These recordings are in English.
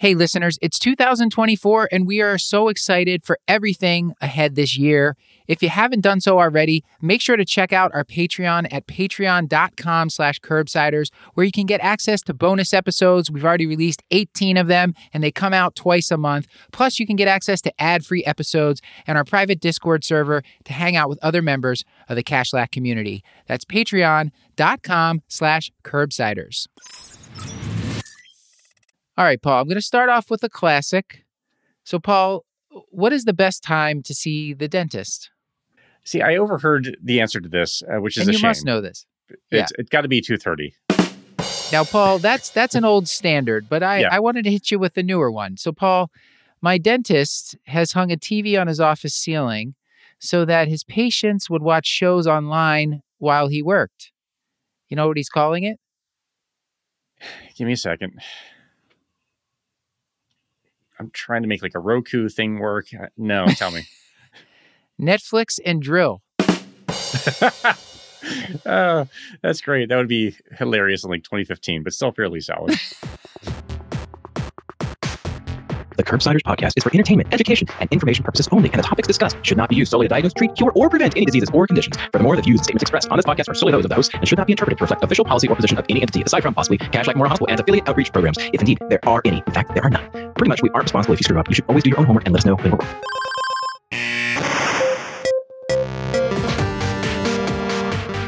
Hey, listeners, it's 2024 and we are so excited for everything ahead this year. If you haven't done so already, make sure to check out our Patreon at patreon.com slash curbsiders, where you can get access to bonus episodes. We've already released 18 of them and they come out twice a month. Plus, you can get access to ad-free episodes and our private Discord server to hang out with other members of the Cashlack community. That's patreon.com slash curbsiders. All right, Paul, I'm going to start off with a classic. So, Paul, what is the best time to see the dentist? See, I overheard the answer to this, uh, which is and a you shame. must know this. It's it got to be two thirty. Now, Paul, that's that's an old standard, but I, Yeah. I wanted to hit you with a newer one. So, Paul, my dentist has hung a TV on his office ceiling so that his patients would watch shows online while he worked. You know what he's calling it? Give me a second. I'm trying to make like a Roku thing work. Uh, No, tell me. Netflix and drill. uh, that's great. That would be hilarious in like 2015, but still fairly solid. The Curbsiders podcast is for entertainment, education, and information purposes only, and the topics discussed should not be used solely to diagnose, treat, cure, or prevent any diseases or conditions. Furthermore, the more the views and statements expressed on this podcast are solely those of the host and should not be interpreted to reflect official policy or position of any entity, aside from possibly Cash Like Moore Hospital and affiliate outreach programs, if indeed there are any. In fact, there are none. Pretty much, we aren't responsible if you screw up. You should always do your own homework and let us know when we're wrong.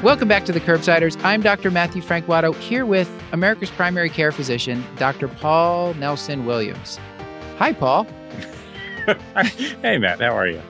Welcome back to the Curbsiders. I'm Dr. Matthew Frank Watto here with America's primary care physician, Dr. Paul Nelson Williams. Hi, Paul. hey, Matt, how are you?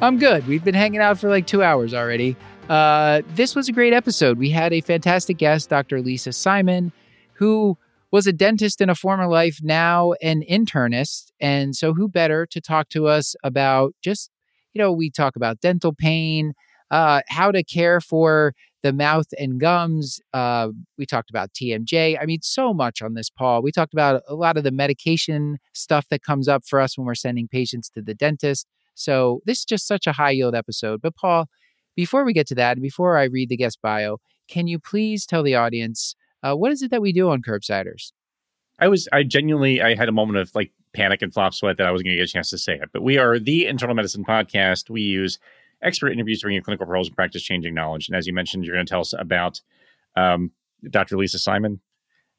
I'm good. We've been hanging out for like two hours already. Uh, this was a great episode. We had a fantastic guest, Dr. Lisa Simon, who was a dentist in a former life, now an internist. And so, who better to talk to us about just, you know, we talk about dental pain, uh, how to care for the mouth and gums. Uh, we talked about TMJ. I mean, so much on this, Paul. We talked about a lot of the medication stuff that comes up for us when we're sending patients to the dentist. So this is just such a high yield episode. But Paul, before we get to that, and before I read the guest bio, can you please tell the audience uh, what is it that we do on Curbsiders? I was, I genuinely, I had a moment of like panic and flop sweat that I wasn't going to get a chance to say it. But we are the internal medicine podcast. We use expert interviews to bring you clinical pearls and practice changing knowledge. And as you mentioned, you're going to tell us about um, Dr. Lisa Simon,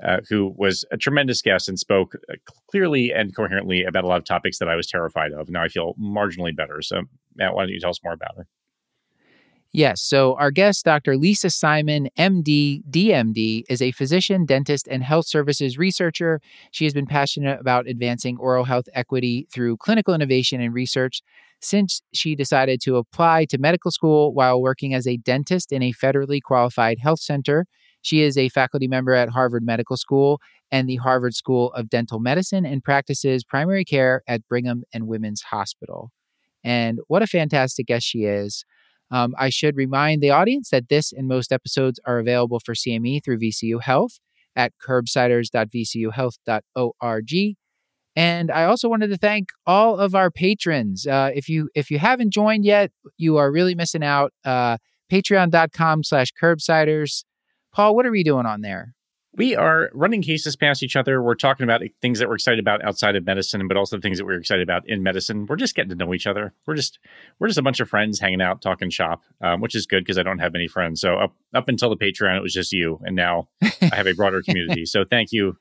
uh, who was a tremendous guest and spoke uh, clearly and coherently about a lot of topics that I was terrified of. Now I feel marginally better. So, Matt, why don't you tell us more about her? Yes. So, our guest, Dr. Lisa Simon, MD, DMD, is a physician, dentist, and health services researcher. She has been passionate about advancing oral health equity through clinical innovation and research since she decided to apply to medical school while working as a dentist in a federally qualified health center. She is a faculty member at Harvard Medical School and the Harvard School of Dental Medicine and practices primary care at Brigham and Women's Hospital. And what a fantastic guest she is. Um, I should remind the audience that this and most episodes are available for CME through VCU Health at curbsiders.vcuhealth.org. And I also wanted to thank all of our patrons. Uh, if you if you haven't joined yet, you are really missing out. Uh, Patreon.com slash curbsiders. Paul, what are we doing on there? We are running cases past each other. We're talking about things that we're excited about outside of medicine, but also things that we're excited about in medicine. We're just getting to know each other. We're just we're just a bunch of friends hanging out, talking shop, um, which is good because I don't have any friends. So up up until the Patreon, it was just you, and now I have a broader community. So thank you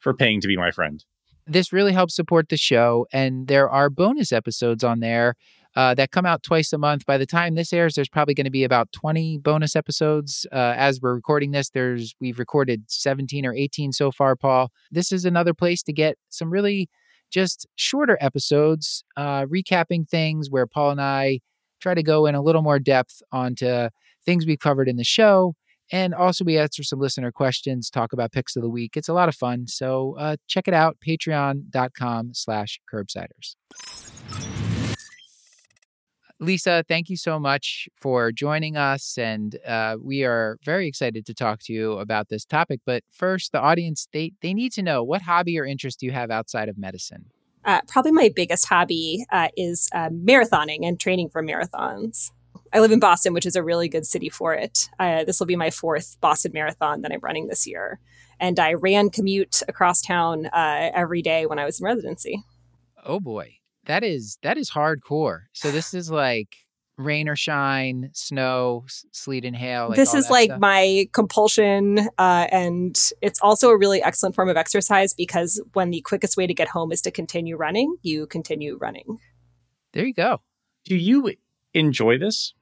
for paying to be my friend. This really helps support the show, and there are bonus episodes on there uh, that come out twice a month. By the time this airs, there's probably going to be about 20 bonus episodes. Uh, as we're recording this, there's we've recorded 17 or 18 so far. Paul, this is another place to get some really just shorter episodes, uh, recapping things where Paul and I try to go in a little more depth onto things we covered in the show. And also, we answer some listener questions, talk about picks of the week. It's a lot of fun. So uh, check it out, patreon.com slash curbsiders. Lisa, thank you so much for joining us. And uh, we are very excited to talk to you about this topic. But first, the audience, they, they need to know what hobby or interest do you have outside of medicine? Uh, probably my biggest hobby uh, is uh, marathoning and training for marathons. I live in Boston, which is a really good city for it. Uh, this will be my fourth Boston Marathon that I'm running this year. and I ran commute across town uh, every day when I was in residency. Oh boy, that is that is hardcore. So this is like rain or shine, snow, sleet and hail. Like this is like stuff? my compulsion, uh, and it's also a really excellent form of exercise because when the quickest way to get home is to continue running, you continue running. There you go. Do you enjoy this?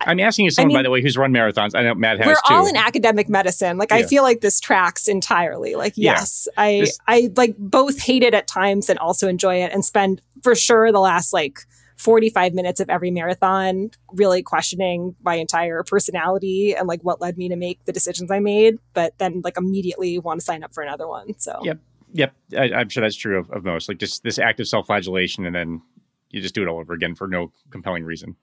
I'm asking you, someone by mean- the way, who's run marathons. I know Matt has We're too. all in academic medicine. Like I feel like this tracks entirely. Like Yeah. yes, I Just- I like both hate it at times and also enjoy it and spend for sure the last like 45 minutes of every marathon really questioning my entire personality and like what led me to make the decisions I made, but then like immediately want to sign up for another one. So Yep. Yep, I, I'm sure that's true of, of most. Like just this act of self-flagellation, and then you just do it all over again for no compelling reason.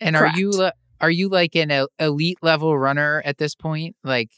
And are you Correct. are you like an elite level runner at this point? Like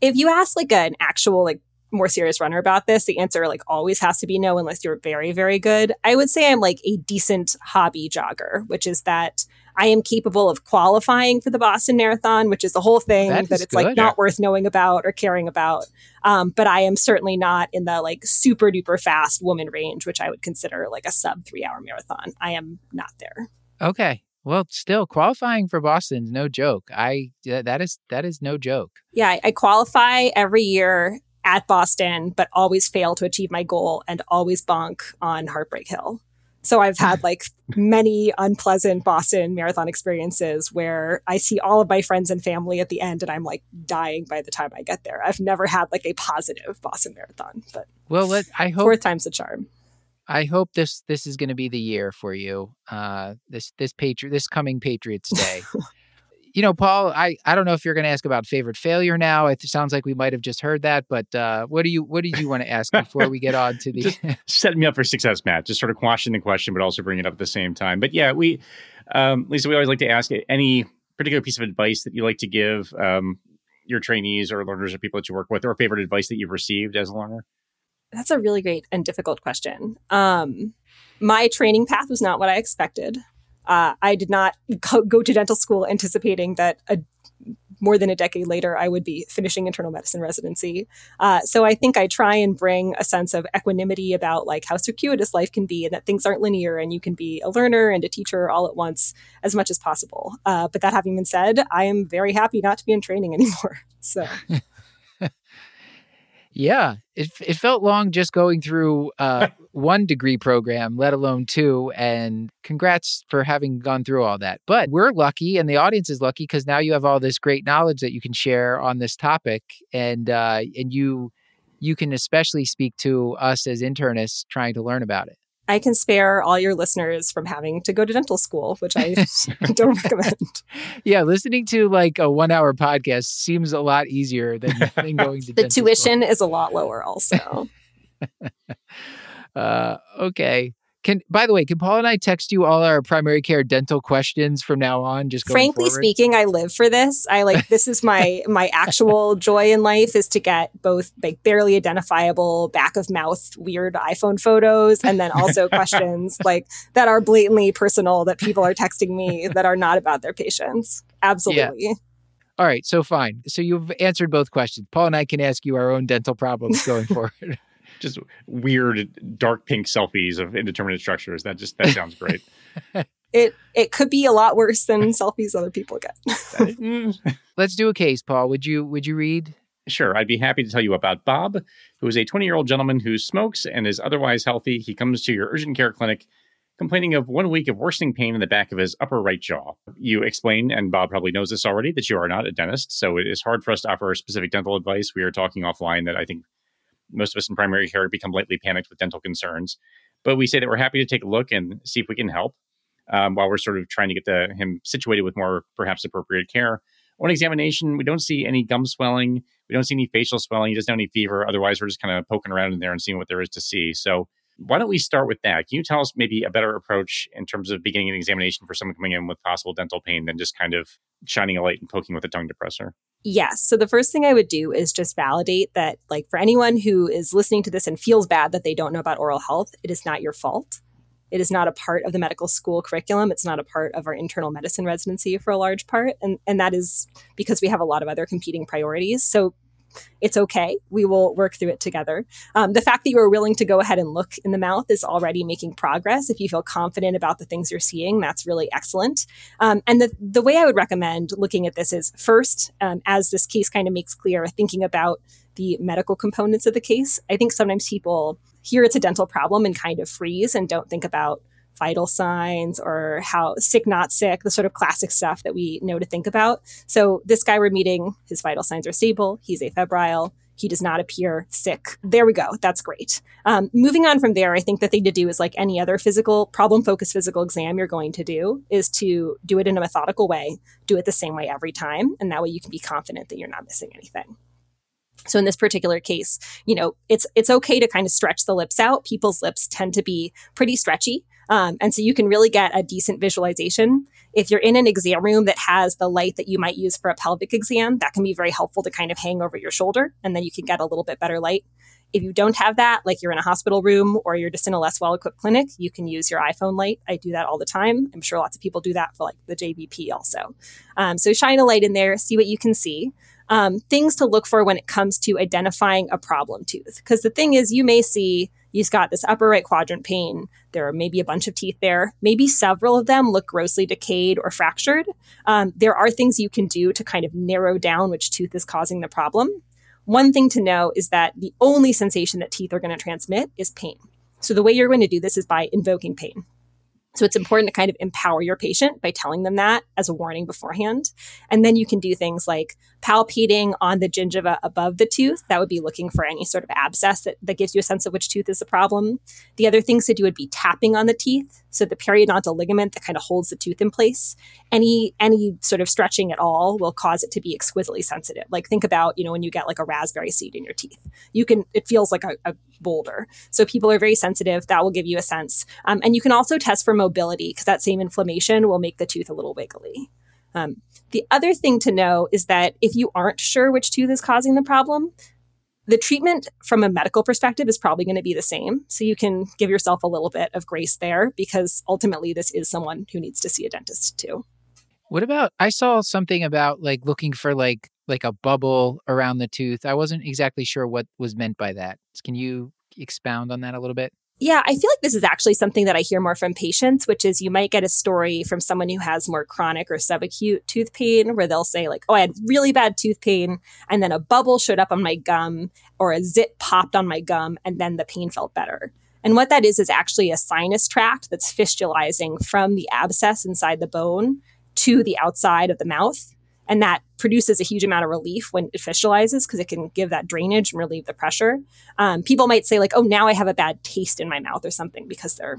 if you ask like an actual like more serious runner about this the answer like always has to be no unless you're very very good. I would say i'm like a decent hobby jogger which is that i am capable of qualifying for the boston marathon which is the whole thing That that, it's like not worth knowing about or caring about. Um, but i am certainly not in the like super duper fast woman range which i would consider like a sub three hour marathon. I am not there. Okay, well, still qualifying for Boston's no joke. I that is that is no joke. Yeah, I, qualify every year at Boston, but always fail to achieve my goal and always bonk on Heartbreak Hill. So I've had like many unpleasant Boston marathon experiences where I see all of my friends and family at the end and I'm like dying by the time I get there. I've never had like a positive Boston marathon, but Well, let I hope fourth time's the charm. I hope this this is going to be the year for you. Uh, this this patriot this coming Patriots Day. you know, Paul, I I don't know if you're going to ask about favorite failure now. It sounds like we might have just heard that, but uh, what do you what did you want to ask before we get on to the? Setting me up for success, Matt. Just sort of quashing the question, but also bringing it up at the same time. But yeah, we, um, Lisa, we always like to ask any particular piece of advice that you like to give um, your trainees or learners or people that you work with, or favorite advice that you've received as a learner. That's a really great and difficult question. Um, my training path was not what I expected. Uh, I did not go, go to dental school anticipating that a, more than a decade later I would be finishing internal medicine residency. Uh, so I think I try and bring a sense of equanimity about like how circuitous life can be and that things aren't linear and you can be a learner and a teacher all at once as much as possible. Uh, but that having been said, I am very happy not to be in training anymore. So yeah, it it felt long just going through uh, one degree program, let alone two. And congrats for having gone through all that. But we're lucky, and the audience is lucky because now you have all this great knowledge that you can share on this topic, and uh, and you you can especially speak to us as internists trying to learn about it. I can spare all your listeners from having to go to dental school, which I don't recommend. Yeah, listening to like a one hour podcast seems a lot easier than, than going to The dental school. tuition is a lot lower, also. Uh, okay. Can by the way, can Paul and I text you all our primary care dental questions from now on? Just going Frankly forward? speaking, I live for this. I like this is my my actual joy in life is to get both like barely identifiable back of mouth weird iPhone photos and then also questions like that are blatantly personal that people are texting me that are not about their patients. Absolutely. All right, so fine. So you've answered both questions. Paul and I can ask you our own dental problems going forward. Just weird dark pink selfies of indeterminate structures. That just that sounds great. It it could be a lot worse than selfies other people get. Let's do a case, Paul. Would you would you read? Sure, I'd be happy to tell you about Bob, who is a 20 year old gentleman who smokes and is otherwise healthy. He comes to your urgent care clinic complaining of one week of worsening pain in the back of his upper right jaw. You explain, and Bob probably knows this already, that you are not a dentist, so it is hard for us to offer specific dental advice. We are talking offline that I think most of us in primary care become lightly panicked with dental concerns. But we say that we're happy to take a look and see if we can help um, while we're sort of trying to get the, him situated with more perhaps appropriate care. On examination, we don't see any gum swelling. We don't see any facial swelling. He doesn't have any fever. Otherwise, we're just kind of poking around in there and seeing what there is to see. So, why don't we start with that? Can you tell us maybe a better approach in terms of beginning an examination for someone coming in with possible dental pain than just kind of shining a light and poking with a tongue depressor? Yes. So the first thing I would do is just validate that, like, for anyone who is listening to this and feels bad that they don't know about oral health, it is not your fault. It is not a part of the medical school curriculum. It's not a part of our internal medicine residency for a large part. And, and that is because we have a lot of other competing priorities. So it's okay. We will work through it together. Um, the fact that you are willing to go ahead and look in the mouth is already making progress. If you feel confident about the things you're seeing, that's really excellent. Um, and the, the way I would recommend looking at this is first, um, as this case kind of makes clear, thinking about the medical components of the case. I think sometimes people hear it's a dental problem and kind of freeze and don't think about vital signs or how sick, not sick, the sort of classic stuff that we know to think about. So this guy we're meeting, his vital signs are stable. He's afebrile. He does not appear sick. There we go. That's great. Um, moving on from there, I think the thing to do is like any other physical, problem focused physical exam you're going to do is to do it in a methodical way, do it the same way every time. And that way you can be confident that you're not missing anything. So in this particular case, you know, it's it's okay to kind of stretch the lips out. People's lips tend to be pretty stretchy. Um, and so you can really get a decent visualization. If you're in an exam room that has the light that you might use for a pelvic exam, that can be very helpful to kind of hang over your shoulder, and then you can get a little bit better light. If you don't have that, like you're in a hospital room or you're just in a less well equipped clinic, you can use your iPhone light. I do that all the time. I'm sure lots of people do that for like the JVP also. Um, so shine a light in there, see what you can see. Um, things to look for when it comes to identifying a problem tooth. Because the thing is, you may see You've got this upper right quadrant pain. There are maybe a bunch of teeth there. Maybe several of them look grossly decayed or fractured. Um, there are things you can do to kind of narrow down which tooth is causing the problem. One thing to know is that the only sensation that teeth are going to transmit is pain. So the way you're going to do this is by invoking pain. So it's important to kind of empower your patient by telling them that as a warning beforehand. And then you can do things like palpating on the gingiva above the tooth. That would be looking for any sort of abscess that, that gives you a sense of which tooth is the problem. The other things to do would be tapping on the teeth. So the periodontal ligament that kind of holds the tooth in place. Any any sort of stretching at all will cause it to be exquisitely sensitive. Like think about, you know, when you get like a raspberry seed in your teeth. You can it feels like a, a boulder. So people are very sensitive. That will give you a sense. Um, and you can also test for mobility because that same inflammation will make the tooth a little wiggly. Um, the other thing to know is that if you aren't sure which tooth is causing the problem, the treatment from a medical perspective is probably going to be the same. So you can give yourself a little bit of grace there because ultimately this is someone who needs to see a dentist too. What about I saw something about like looking for like like a bubble around the tooth. I wasn't exactly sure what was meant by that. Can you expound on that a little bit? Yeah, I feel like this is actually something that I hear more from patients, which is you might get a story from someone who has more chronic or subacute tooth pain where they'll say, like, oh, I had really bad tooth pain, and then a bubble showed up on my gum or a zit popped on my gum, and then the pain felt better. And what that is is actually a sinus tract that's fistulizing from the abscess inside the bone to the outside of the mouth. And that produces a huge amount of relief when it fistulizes because it can give that drainage and relieve the pressure. Um, people might say, like, oh, now I have a bad taste in my mouth or something because they're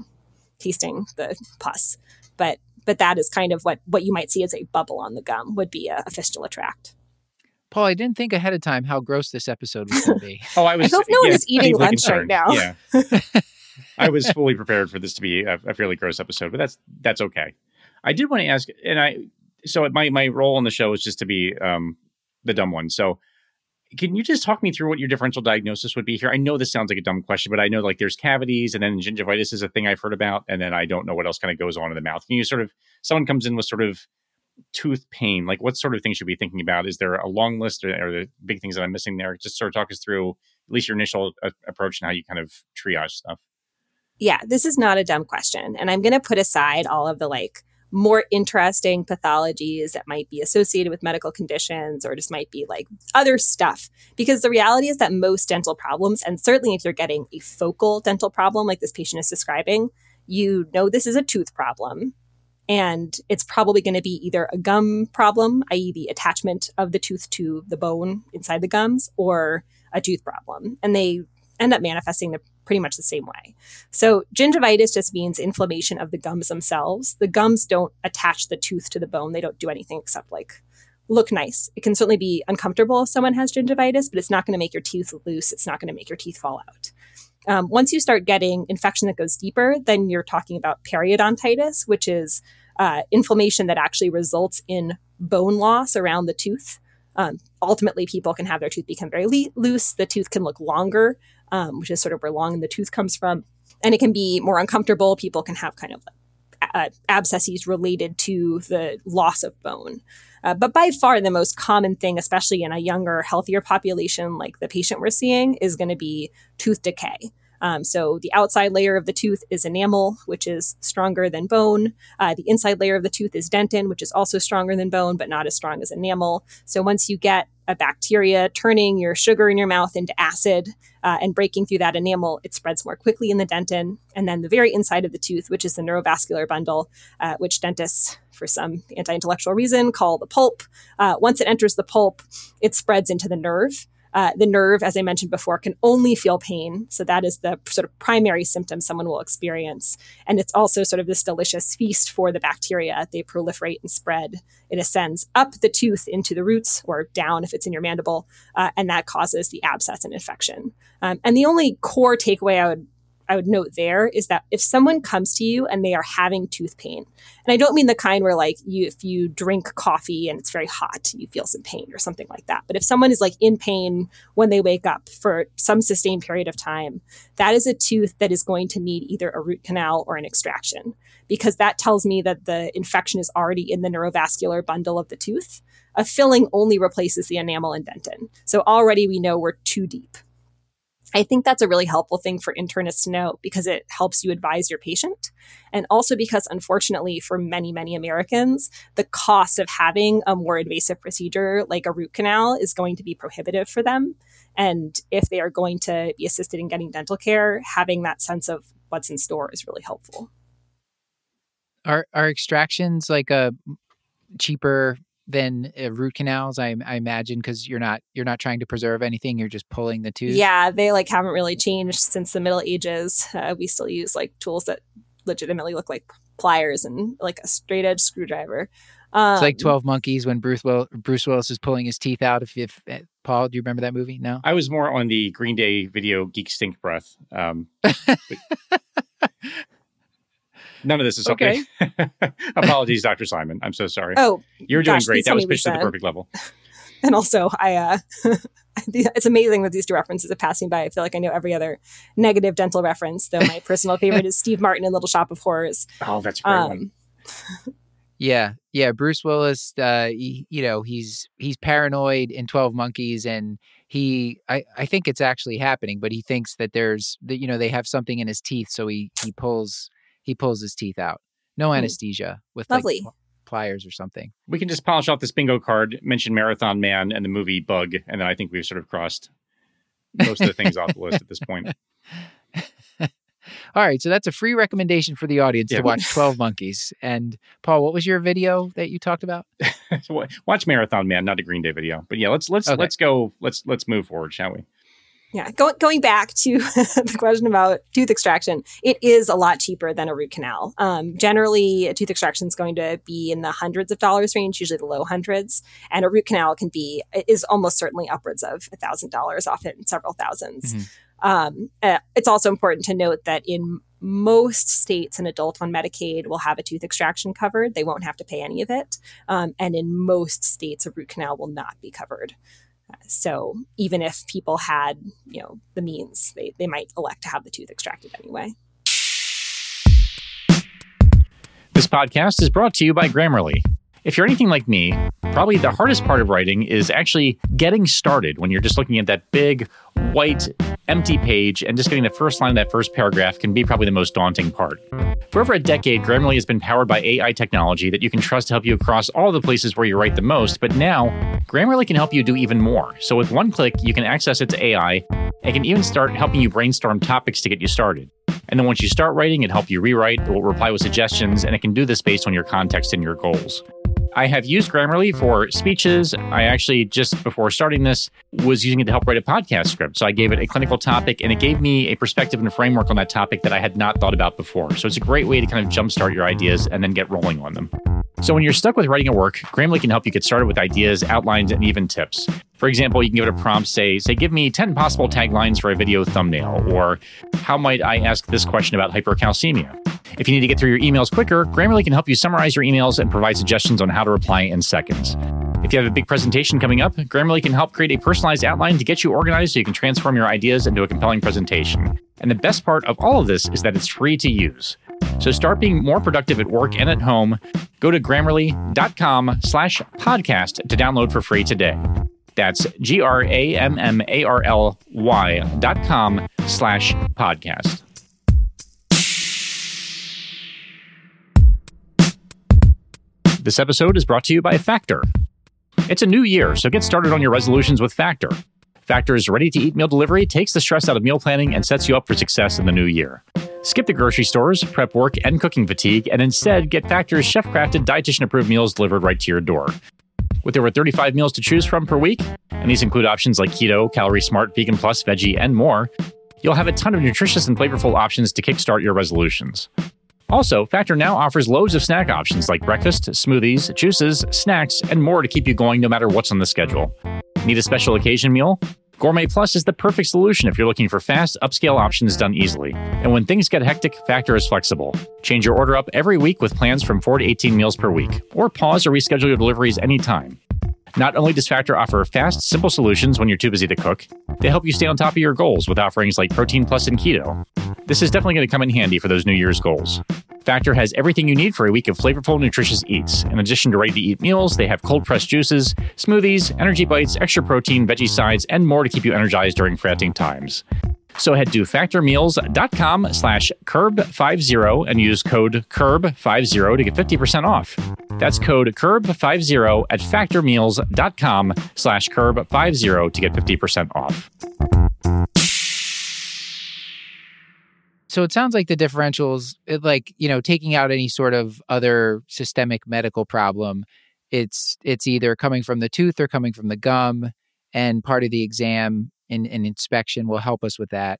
tasting the pus. But but that is kind of what what you might see as a bubble on the gum would be a, a fistula tract. Paul, I didn't think ahead of time how gross this episode was going to be. oh, I was. I hope no yeah, one is eating lunch concerned. right now. Yeah. I was fully prepared for this to be a, a fairly gross episode, but that's that's okay. I did want to ask, and I so my my role on the show is just to be um, the dumb one. So can you just talk me through what your differential diagnosis would be here? I know this sounds like a dumb question, but I know like there's cavities and then gingivitis is a thing I've heard about, and then I don't know what else kind of goes on in the mouth. Can you sort of someone comes in with sort of tooth pain, like what sort of things should we be thinking about? Is there a long list or, or the big things that I'm missing there? Just sort of talk us through at least your initial uh, approach and how you kind of triage stuff. Yeah, this is not a dumb question. And I'm going to put aside all of the like more interesting pathologies that might be associated with medical conditions or just might be like other stuff. Because the reality is that most dental problems, and certainly if you're getting a focal dental problem like this patient is describing, you know this is a tooth problem. And it's probably going to be either a gum problem, i.e., the attachment of the tooth to the bone inside the gums, or a tooth problem. And they end up manifesting the pretty much the same way. So gingivitis just means inflammation of the gums themselves. The gums don't attach the tooth to the bone. They don't do anything except like look nice. It can certainly be uncomfortable if someone has gingivitis, but it's not going to make your teeth loose. It's not going to make your teeth fall out. Um, once you start getting infection that goes deeper, then you're talking about periodontitis, which is uh, inflammation that actually results in bone loss around the tooth. Um, ultimately, people can have their tooth become very le- loose. The tooth can look longer um, which is sort of where long in the tooth comes from. And it can be more uncomfortable. People can have kind of uh, abscesses related to the loss of bone. Uh, but by far, the most common thing, especially in a younger, healthier population like the patient we're seeing, is going to be tooth decay. Um, so the outside layer of the tooth is enamel, which is stronger than bone. Uh, the inside layer of the tooth is dentin, which is also stronger than bone, but not as strong as enamel. So once you get a bacteria turning your sugar in your mouth into acid uh, and breaking through that enamel, it spreads more quickly in the dentin. And then the very inside of the tooth, which is the neurovascular bundle, uh, which dentists, for some anti intellectual reason, call the pulp. Uh, once it enters the pulp, it spreads into the nerve. Uh, the nerve, as I mentioned before, can only feel pain. So that is the sort of primary symptom someone will experience. And it's also sort of this delicious feast for the bacteria. They proliferate and spread. It ascends up the tooth into the roots or down if it's in your mandible. Uh, and that causes the abscess and infection. Um, and the only core takeaway I would I would note there is that if someone comes to you and they are having tooth pain, and I don't mean the kind where like you if you drink coffee and it's very hot, you feel some pain or something like that. But if someone is like in pain when they wake up for some sustained period of time, that is a tooth that is going to need either a root canal or an extraction because that tells me that the infection is already in the neurovascular bundle of the tooth. A filling only replaces the enamel and dentin. So already we know we're too deep. I think that's a really helpful thing for internists to know because it helps you advise your patient. And also because, unfortunately, for many, many Americans, the cost of having a more invasive procedure like a root canal is going to be prohibitive for them. And if they are going to be assisted in getting dental care, having that sense of what's in store is really helpful. Are, are extractions like a cheaper than uh, root canals I, I imagine because you're not you're not trying to preserve anything you're just pulling the tooth yeah they like haven't really changed since the middle ages. Uh, we still use like tools that legitimately look like pliers and like a straight edge screwdriver. Um, it's like um, 12 monkeys when bruce will bruce willis is pulling his teeth out if, if uh, paul do you remember that movie? No? I was more on the green day video geek stink breath um, None of this is okay. okay. Apologies, Dr. Simon. I'm so sorry. Oh, you're doing gosh, great. That was pitched to the perfect level. And also, I uh, it's amazing that these two references are passing by. I feel like I know every other negative dental reference, though my personal favorite is Steve Martin in Little Shop of Horrors. Oh, that's a great um, one. Yeah, yeah. Bruce Willis, uh, he, you know, he's he's paranoid in Twelve Monkeys, and he, I, I think it's actually happening, but he thinks that there's, that you know, they have something in his teeth, so he he pulls he pulls his teeth out. No mm. anesthesia with Lovely. like pliers or something. We can just polish off this bingo card, mention Marathon Man and the movie Bug, and then I think we've sort of crossed most of the things off the list at this point. All right, so that's a free recommendation for the audience yeah. to watch 12 Monkeys. And Paul, what was your video that you talked about? watch Marathon Man, not a Green Day video. But yeah, let's let's okay. let's go let's let's move forward, shall we? Yeah, Go, going back to the question about tooth extraction, it is a lot cheaper than a root canal. Um, generally, a tooth extraction is going to be in the hundreds of dollars range, usually the low hundreds, and a root canal can be is almost certainly upwards of a thousand dollars, often several 1000s mm-hmm. um, uh, it's also important to note that in most states, an adult on Medicaid will have a tooth extraction covered. They won't have to pay any of it, um, and in most states, a root canal will not be covered. So even if people had, you know, the means, they, they might elect to have the tooth extracted anyway. This podcast is brought to you by Grammarly. If you're anything like me, probably the hardest part of writing is actually getting started when you're just looking at that big white empty page and just getting the first line of that first paragraph can be probably the most daunting part. For over a decade, Grammarly has been powered by AI technology that you can trust to help you across all the places where you write the most, but now Grammarly can help you do even more. So with one click, you can access its AI and can even start helping you brainstorm topics to get you started. And then once you start writing, it helps you rewrite, it will reply with suggestions, and it can do this based on your context and your goals. I have used Grammarly for speeches. I actually, just before starting this, was using it to help write a podcast script. So I gave it a clinical topic and it gave me a perspective and a framework on that topic that I had not thought about before. So it's a great way to kind of jumpstart your ideas and then get rolling on them. So when you're stuck with writing a work, Grammarly can help you get started with ideas, outlines, and even tips. For example, you can give it a prompt, say, say, give me 10 possible taglines for a video thumbnail, or how might I ask this question about hypercalcemia? If you need to get through your emails quicker, Grammarly can help you summarize your emails and provide suggestions on how to reply in seconds. If you have a big presentation coming up, Grammarly can help create a personalized outline to get you organized so you can transform your ideas into a compelling presentation. And the best part of all of this is that it's free to use. So start being more productive at work and at home. Go to grammarly.com slash podcast to download for free today. That's G R A M M A R L Y dot com slash podcast. This episode is brought to you by Factor. It's a new year, so get started on your resolutions with Factor. Factor's ready to eat meal delivery takes the stress out of meal planning and sets you up for success in the new year. Skip the grocery stores, prep work, and cooking fatigue, and instead get Factor's chef crafted, dietitian approved meals delivered right to your door. With over 35 meals to choose from per week, and these include options like keto, calorie smart, vegan plus, veggie, and more, you'll have a ton of nutritious and flavorful options to kickstart your resolutions. Also, Factor now offers loads of snack options like breakfast, smoothies, juices, snacks, and more to keep you going no matter what's on the schedule. Need a special occasion meal? Gourmet Plus is the perfect solution if you're looking for fast, upscale options done easily. And when things get hectic, Factor is flexible. Change your order up every week with plans from 4 to 18 meals per week, or pause or reschedule your deliveries anytime. Not only does Factor offer fast, simple solutions when you're too busy to cook, they help you stay on top of your goals with offerings like Protein Plus and Keto. This is definitely going to come in handy for those New Year's goals. Factor has everything you need for a week of flavorful, nutritious eats. In addition to ready to eat meals, they have cold pressed juices, smoothies, energy bites, extra protein, veggie sides, and more to keep you energized during frantic times. So head to factormeals.com slash curb50 and use code curb50 to get 50% off. That's code curb50 at factormeals.com slash curb50 to get 50% off. So it sounds like the differentials, it like you know, taking out any sort of other systemic medical problem, it's it's either coming from the tooth or coming from the gum, and part of the exam and, and inspection will help us with that.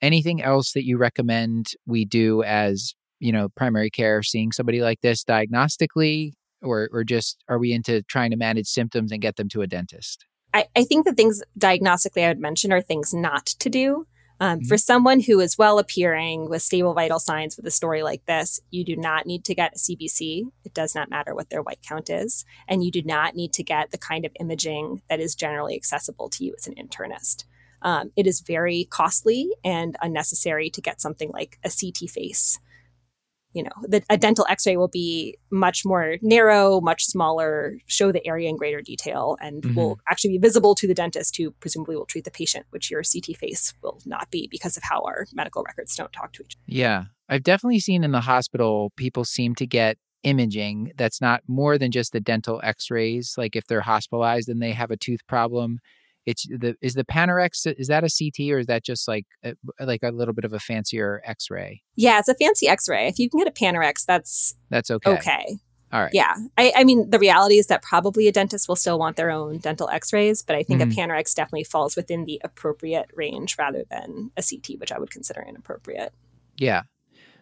Anything else that you recommend we do as you know primary care, seeing somebody like this diagnostically, or or just are we into trying to manage symptoms and get them to a dentist? I, I think the things diagnostically I would mention are things not to do. Um, mm-hmm. For someone who is well appearing with stable vital signs with a story like this, you do not need to get a CBC. It does not matter what their white count is. And you do not need to get the kind of imaging that is generally accessible to you as an internist. Um, it is very costly and unnecessary to get something like a CT face you know, the, a dental x-ray will be much more narrow, much smaller, show the area in greater detail, and mm-hmm. will actually be visible to the dentist who presumably will treat the patient, which your CT face will not be because of how our medical records don't talk to each other. Yeah. I've definitely seen in the hospital, people seem to get imaging that's not more than just the dental x-rays. Like if they're hospitalized and they have a tooth problem, it's the is the Panorex is that a CT or is that just like a, like a little bit of a fancier X-ray? Yeah, it's a fancy X-ray. If you can get a Panorex, that's that's okay. Okay. All right. Yeah. I, I, mean, the reality is that probably a dentist will still want their own dental x rays, but I think mm-hmm. a Panorex definitely falls within the appropriate range rather than a CT, which I would consider inappropriate. Yeah.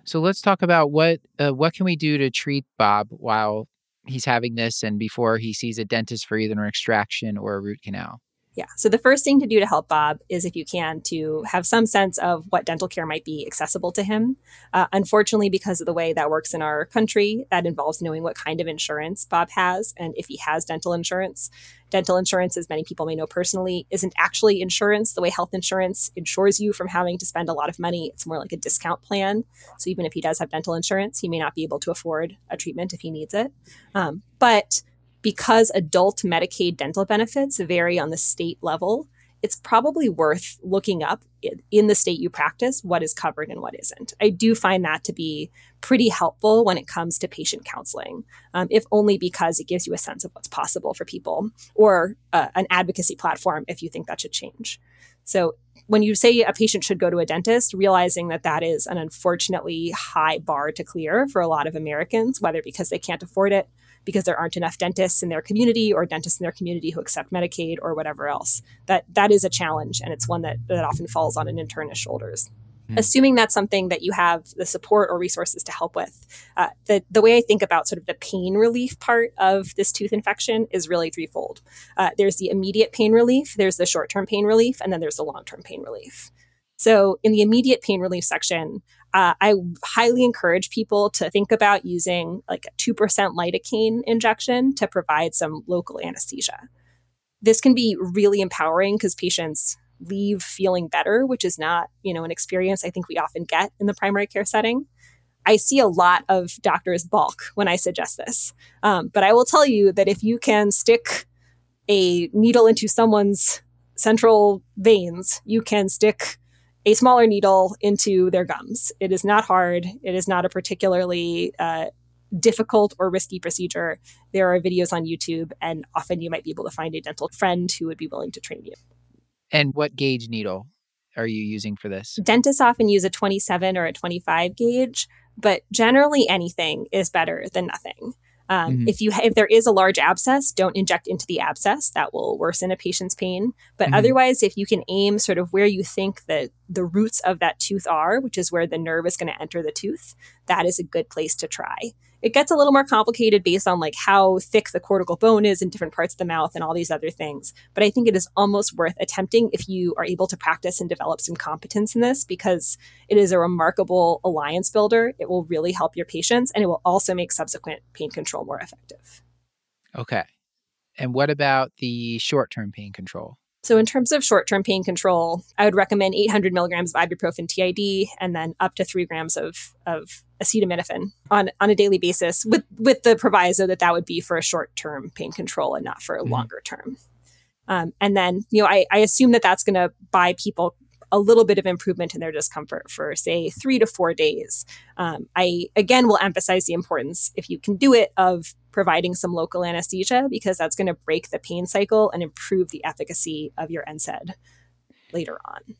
So let's talk about what uh, what can we do to treat Bob while he's having this and before he sees a dentist for either an extraction or a root canal. Yeah. So the first thing to do to help Bob is, if you can, to have some sense of what dental care might be accessible to him. Uh, unfortunately, because of the way that works in our country, that involves knowing what kind of insurance Bob has and if he has dental insurance. Dental insurance, as many people may know personally, isn't actually insurance the way health insurance insures you from having to spend a lot of money. It's more like a discount plan. So even if he does have dental insurance, he may not be able to afford a treatment if he needs it. Um, but because adult Medicaid dental benefits vary on the state level, it's probably worth looking up in the state you practice what is covered and what isn't. I do find that to be pretty helpful when it comes to patient counseling, um, if only because it gives you a sense of what's possible for people or uh, an advocacy platform if you think that should change. So, when you say a patient should go to a dentist, realizing that that is an unfortunately high bar to clear for a lot of Americans, whether because they can't afford it because there aren't enough dentists in their community or dentists in their community who accept Medicaid or whatever else. That that is a challenge and it's one that, that often falls on an internist's shoulders. Mm. Assuming that's something that you have the support or resources to help with, uh, the, the way I think about sort of the pain relief part of this tooth infection is really threefold. Uh, there's the immediate pain relief, there's the short term pain relief, and then there's the long term pain relief. So, in the immediate pain relief section, uh, I highly encourage people to think about using like a 2% lidocaine injection to provide some local anesthesia. This can be really empowering because patients leave feeling better, which is not, you know, an experience I think we often get in the primary care setting. I see a lot of doctors balk when I suggest this. Um, but I will tell you that if you can stick a needle into someone's central veins, you can stick a smaller needle into their gums. It is not hard. It is not a particularly uh, difficult or risky procedure. There are videos on YouTube, and often you might be able to find a dental friend who would be willing to train you. And what gauge needle are you using for this? Dentists often use a 27 or a 25 gauge, but generally anything is better than nothing. Um, mm-hmm. If you if there is a large abscess, don't inject into the abscess. That will worsen a patient's pain. But mm-hmm. otherwise, if you can aim sort of where you think that the roots of that tooth are, which is where the nerve is going to enter the tooth, that is a good place to try. It gets a little more complicated based on like how thick the cortical bone is in different parts of the mouth and all these other things. But I think it is almost worth attempting if you are able to practice and develop some competence in this because it is a remarkable alliance builder. It will really help your patients and it will also make subsequent pain control more effective. Okay. And what about the short term pain control? So, in terms of short term pain control, I would recommend 800 milligrams of ibuprofen TID and then up to three grams of, of acetaminophen on, on a daily basis, with, with the proviso that that would be for a short term pain control and not for a mm-hmm. longer term. Um, and then, you know, I, I assume that that's going to buy people a little bit of improvement in their discomfort for, say, three to four days. Um, I, again, will emphasize the importance, if you can do it, of providing some local anesthesia because that's going to break the pain cycle and improve the efficacy of your NSAID later on.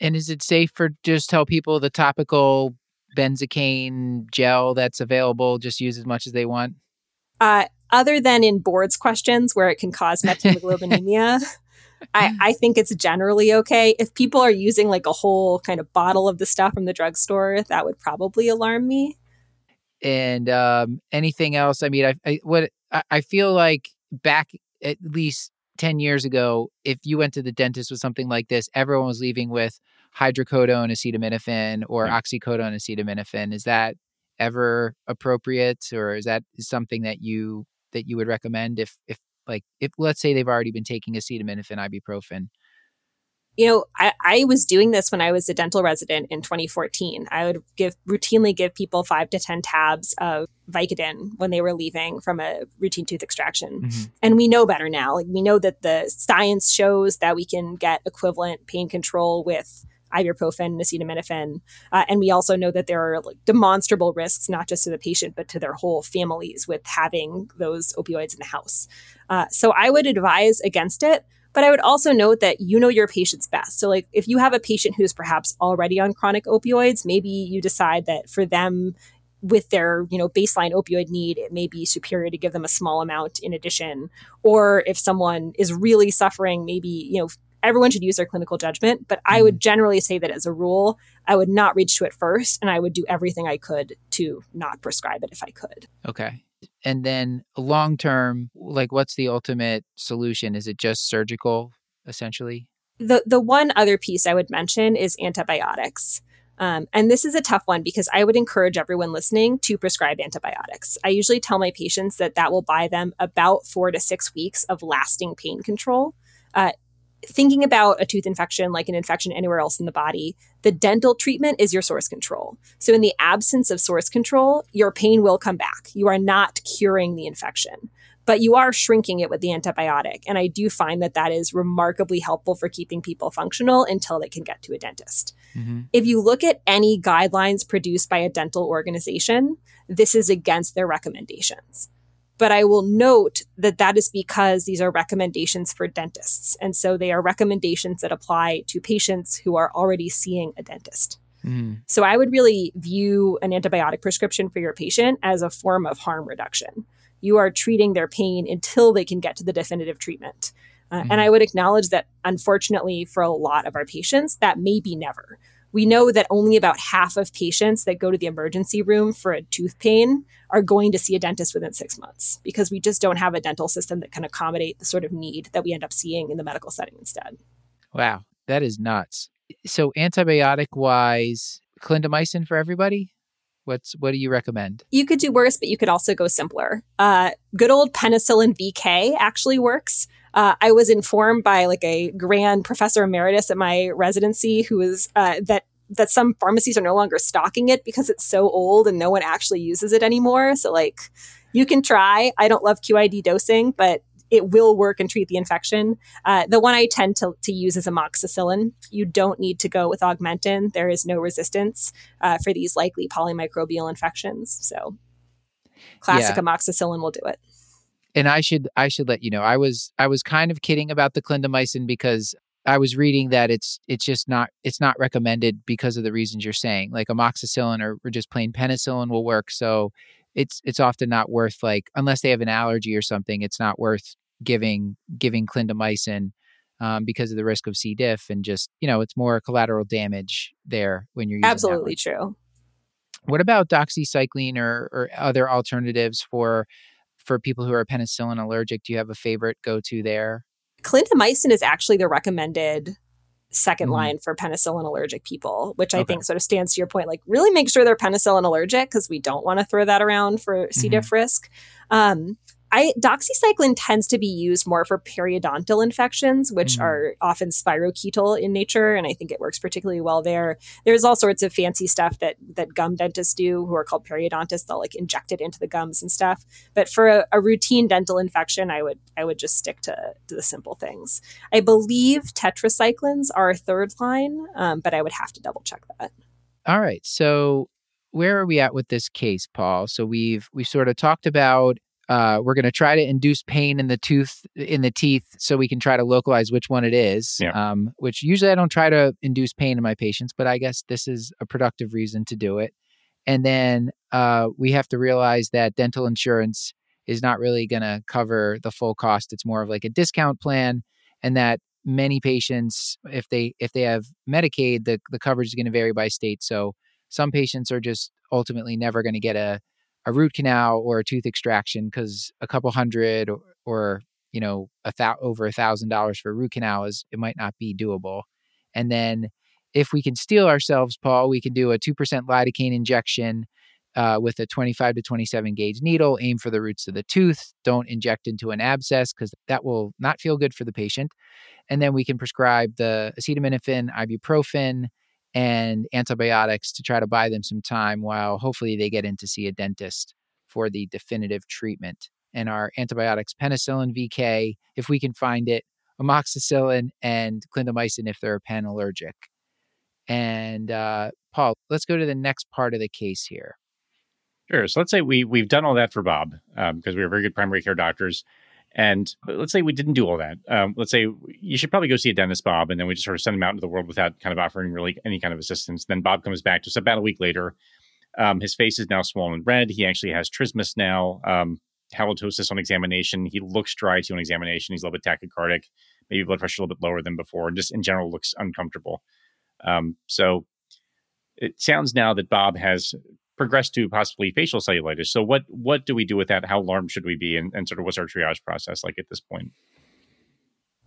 And is it safe for just tell people the topical benzocaine gel that's available, just use as much as they want? Uh, other than in boards questions where it can cause methemoglobinemia, I, I think it's generally okay. If people are using like a whole kind of bottle of the stuff from the drugstore, that would probably alarm me. And um, anything else? I mean, I, I what I, I feel like back at least 10 years ago, if you went to the dentist with something like this, everyone was leaving with hydrocodone acetaminophen or yeah. oxycodone acetaminophen. Is that ever appropriate or is that something that you that you would recommend if if like if let's say they've already been taking acetaminophen, ibuprofen. You know, I, I was doing this when I was a dental resident in 2014. I would give routinely give people five to 10 tabs of Vicodin when they were leaving from a routine tooth extraction. Mm-hmm. And we know better now. Like we know that the science shows that we can get equivalent pain control with ibuprofen acetaminophen. Uh, and we also know that there are like, demonstrable risks, not just to the patient, but to their whole families with having those opioids in the house. Uh, so I would advise against it. But I would also note that you know your patient's best. So, like, if you have a patient who's perhaps already on chronic opioids, maybe you decide that for them, with their you know baseline opioid need it may be superior to give them a small amount in addition or if someone is really suffering maybe you know everyone should use their clinical judgment, but I would mm-hmm. generally say that as a rule, I would not reach to it first and I would do everything I could to not prescribe it if I could. Okay. And then long term, like what's the ultimate solution? Is it just surgical essentially? The the one other piece I would mention is antibiotics. Um, and this is a tough one because I would encourage everyone listening to prescribe antibiotics. I usually tell my patients that that will buy them about four to six weeks of lasting pain control. Uh, thinking about a tooth infection like an infection anywhere else in the body, the dental treatment is your source control. So, in the absence of source control, your pain will come back. You are not curing the infection, but you are shrinking it with the antibiotic. And I do find that that is remarkably helpful for keeping people functional until they can get to a dentist. Mm-hmm. If you look at any guidelines produced by a dental organization, this is against their recommendations. But I will note that that is because these are recommendations for dentists. And so they are recommendations that apply to patients who are already seeing a dentist. Mm. So I would really view an antibiotic prescription for your patient as a form of harm reduction. You are treating their pain until they can get to the definitive treatment. Uh, mm. And I would acknowledge that, unfortunately, for a lot of our patients, that may be never. We know that only about half of patients that go to the emergency room for a tooth pain are going to see a dentist within six months because we just don't have a dental system that can accommodate the sort of need that we end up seeing in the medical setting instead. Wow, that is nuts. So, antibiotic wise, clindamycin for everybody? What's what do you recommend? You could do worse, but you could also go simpler. Uh, good old penicillin VK actually works. Uh, I was informed by like a grand professor emeritus at my residency who was uh, that that some pharmacies are no longer stocking it because it's so old and no one actually uses it anymore. So like you can try. I don't love QID dosing, but it will work and treat the infection. Uh, the one I tend to, to use is amoxicillin. You don't need to go with augmentin. There is no resistance uh, for these likely polymicrobial infections. So classic yeah. amoxicillin will do it. And I should I should let you know I was I was kind of kidding about the clindamycin because I was reading that it's it's just not it's not recommended because of the reasons you're saying. Like amoxicillin or, or just plain penicillin will work. So it's it's often not worth like unless they have an allergy or something, it's not worth giving giving clindamycin um, because of the risk of C. diff and just you know it's more collateral damage there when you're absolutely true. What about doxycycline or, or other alternatives for for people who are penicillin allergic? Do you have a favorite go to there? Clindamycin is actually the recommended second mm-hmm. line for penicillin allergic people, which I think sort of stands to your point. Like, really make sure they're penicillin allergic because we don't want to throw that around for C. diff mm-hmm. risk. Um, I doxycycline tends to be used more for periodontal infections, which mm. are often spirochetal in nature, and I think it works particularly well there. There's all sorts of fancy stuff that that gum dentists do, who are called periodontists. They'll like inject it into the gums and stuff. But for a, a routine dental infection, I would I would just stick to, to the simple things. I believe tetracyclines are a third line, um, but I would have to double check that. All right, so where are we at with this case, Paul? So we've we sort of talked about uh, we're going to try to induce pain in the tooth in the teeth so we can try to localize which one it is yeah. um, which usually i don't try to induce pain in my patients but i guess this is a productive reason to do it. And then uh, we have to realize that dental insurance is not really going to cover the full cost. It's more of like a discount plan and that many patients if they if they have medicaid the, the coverage is going to vary by state. So some patients are just ultimately never going to get a a root canal or a tooth extraction because a couple hundred or, or you know a thou- over a thousand dollars for a root canal is it might not be doable. And then if we can steel ourselves paul we can do a 2% lidocaine injection uh, with a 25 to 27 gauge needle aim for the roots of the tooth don't inject into an abscess because that will not feel good for the patient. And then we can prescribe the acetaminophen ibuprofen and antibiotics to try to buy them some time while hopefully they get in to see a dentist for the definitive treatment. And our antibiotics, penicillin VK, if we can find it, amoxicillin, and clindamycin if they're pen allergic. And uh, Paul, let's go to the next part of the case here. Sure. So let's say we we've done all that for Bob because um, we are very good primary care doctors. And let's say we didn't do all that. Um, let's say you should probably go see a dentist, Bob, and then we just sort of send him out into the world without kind of offering really any kind of assistance. Then Bob comes back just about a week later. Um, his face is now swollen red. He actually has trismus now, um, halitosis on examination. He looks dry to an examination. He's a little bit tachycardic, maybe blood pressure a little bit lower than before, and just in general looks uncomfortable. Um, so it sounds now that Bob has progress to possibly facial cellulitis. So what what do we do with that? How alarmed should we be, and, and sort of what's our triage process like at this point?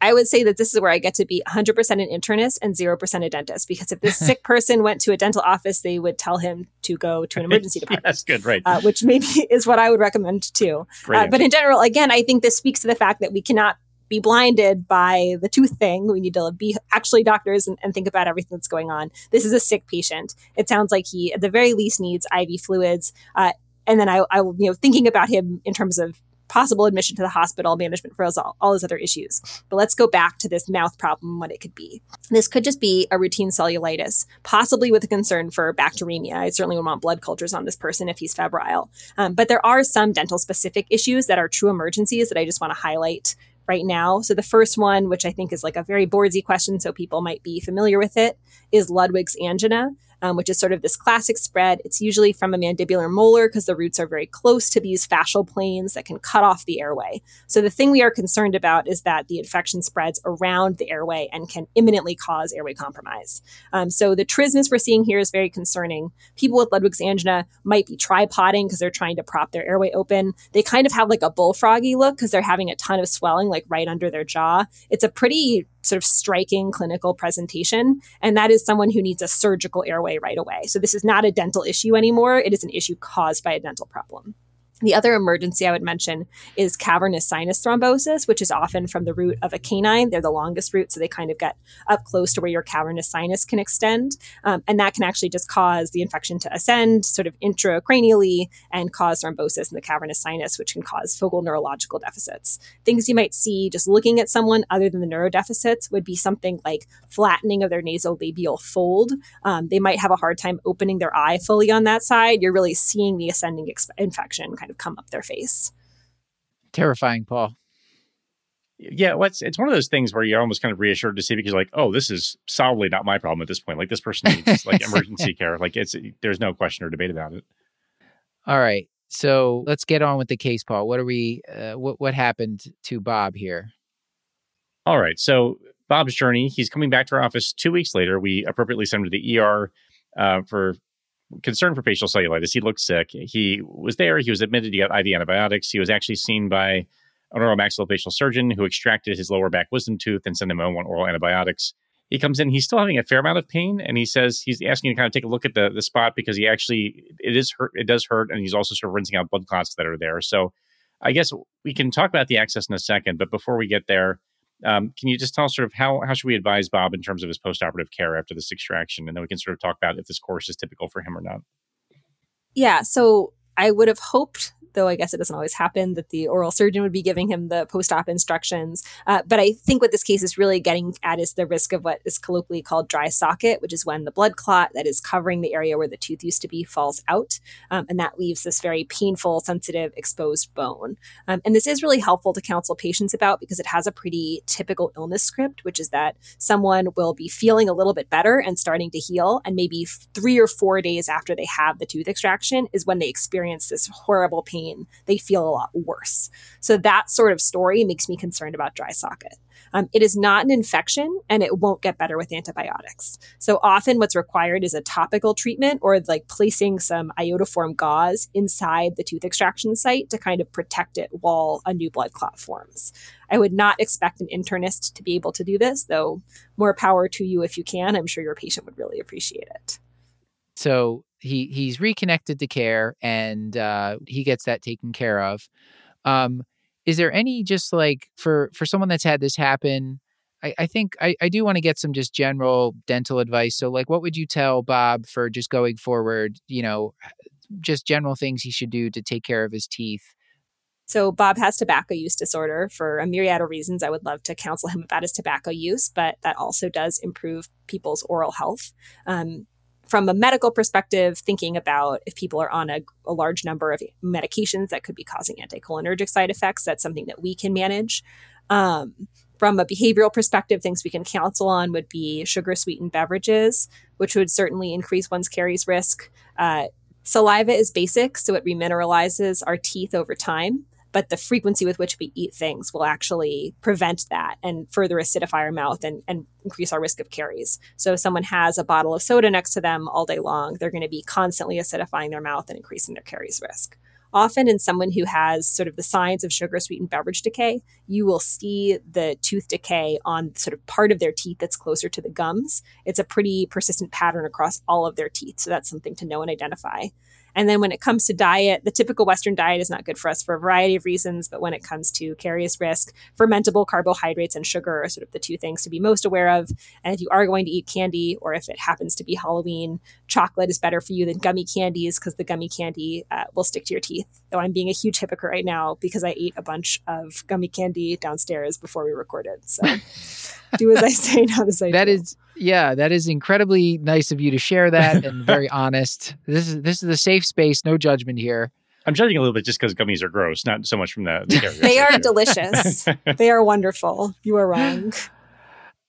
I would say that this is where I get to be 100% an internist and 0% a dentist because if this sick person went to a dental office, they would tell him to go to an emergency department. That's good, right? Uh, which maybe is what I would recommend too. Uh, but in general, again, I think this speaks to the fact that we cannot be blinded by the tooth thing. We need to be actually doctors and, and, think about everything that's going on. This is a sick patient. It sounds like he, at the very least, needs IV fluids. Uh, and then I, I, you know, thinking about him in terms of possible admission to the hospital, management for all, all his other issues. But let's go back to this mouth problem, what it could be. This could just be a routine cellulitis, possibly with a concern for bacteremia. I certainly would want blood cultures on this person if he's febrile. Um, but there are some dental specific issues that are true emergencies that I just want to highlight right now. So the first one, which I think is like a very boardsy question, so people might be familiar with it, is Ludwig's angina um, which is sort of this classic spread. It's usually from a mandibular molar because the roots are very close to these fascial planes that can cut off the airway. So the thing we are concerned about is that the infection spreads around the airway and can imminently cause airway compromise. Um, so the trismus we're seeing here is very concerning. People with Ludwig's angina might be tripoding because they're trying to prop their airway open. They kind of have like a bullfroggy look because they're having a ton of swelling like right under their jaw. It's a pretty sort of striking clinical presentation. And that is someone who needs a surgical airway right away. So this is not a dental issue anymore. It is an issue caused by a dental problem. The other emergency I would mention is cavernous sinus thrombosis, which is often from the root of a canine. They're the longest root, so they kind of get up close to where your cavernous sinus can extend. Um, and that can actually just cause the infection to ascend sort of intracranially and cause thrombosis in the cavernous sinus, which can cause focal neurological deficits. Things you might see just looking at someone other than the neurodeficits would be something like flattening of their nasolabial fold. Um, they might have a hard time opening their eye fully on that side. You're really seeing the ascending infection kind of come up their face. Terrifying, Paul. Yeah, well, it's, it's one of those things where you're almost kind of reassured to see because like, oh, this is solidly not my problem at this point. Like this person needs like emergency care. Like it's there's no question or debate about it. All right, so let's get on with the case, Paul. What are we? Uh, what what happened to Bob here? All right, so Bob's journey. He's coming back to our office two weeks later. We appropriately send him to the ER uh, for concern for facial cellulitis. He looked sick. He was there. He was admitted. He got IV antibiotics. He was actually seen by an oral maxillofacial surgeon who extracted his lower back wisdom tooth and sent him on oral antibiotics. He comes in. He's still having a fair amount of pain, and he says he's asking to kind of take a look at the the spot because he actually it is hurt. It does hurt, and he's also sort of rinsing out blood clots that are there. So, I guess we can talk about the access in a second. But before we get there, um, can you just tell us sort of how how should we advise Bob in terms of his postoperative care after this extraction, and then we can sort of talk about if this course is typical for him or not. Yeah, so I would have hoped though I guess it doesn't always happen, that the oral surgeon would be giving him the post op instructions. Uh, but I think what this case is really getting at is the risk of what is colloquially called dry socket, which is when the blood clot that is covering the area where the tooth used to be falls out. Um, and that leaves this very painful, sensitive, exposed bone. Um, and this is really helpful to counsel patients about because it has a pretty typical illness script, which is that someone will be feeling a little bit better and starting to heal. And maybe three or four days after they have the tooth extraction is when they experience this horrible pain pain, they feel a lot worse. So that sort of story makes me concerned about dry socket. Um, it is not an infection and it won't get better with antibiotics. So often what's required is a topical treatment or like placing some iodoform gauze inside the tooth extraction site to kind of protect it while a new blood clot forms. I would not expect an internist to be able to do this, though more power to you if you can. I'm sure your patient would really appreciate it. So he he's reconnected to care and uh, he gets that taken care of. Um, is there any just like for for someone that's had this happen? I, I think I, I do want to get some just general dental advice. So like, what would you tell Bob for just going forward? You know, just general things he should do to take care of his teeth. So, Bob has tobacco use disorder for a myriad of reasons. I would love to counsel him about his tobacco use, but that also does improve people's oral health. Um, from a medical perspective, thinking about if people are on a, a, large number of medications that could be causing anticholinergic side effects, that's something that we can manage. Um, from a behavioral perspective, things we can counsel on would be sugar sweetened beverages, which would certainly increase one's caries risk. Uh, saliva is basic, so it remineralizes our teeth over time but the frequency with which we eat things will actually prevent that and further acidify our mouth and, and increase our risk of caries. So if someone has a bottle of soda next to them all day long, they're going to be constantly acidifying their mouth and increasing their caries risk. Often, in someone who has sort of the signs of sugar sweetened beverage decay, you will see the tooth decay on sort of part of their teeth that's closer to the gums. It's a pretty persistent pattern across all of their teeth. So that's something to know and identify. And then when it comes to diet, the typical Western diet is not good for us for a variety of reasons. But when it comes to carious risk, fermentable carbohydrates and sugar are sort of the two things to be most aware of. And if you are going to eat candy, or if it happens to be Halloween, chocolate is better for you than gummy candies because the gummy candy uh, will stick to your teeth. Though I'm being a huge hypocrite right now because I ate a bunch of gummy candy downstairs before we recorded. So do as I say, not as I That do. is yeah, that is incredibly nice of you to share that and very honest. This is this is a safe space, no judgment here. I'm judging a little bit just because gummies are gross, not so much from the. the they are delicious. they are wonderful. You are wrong.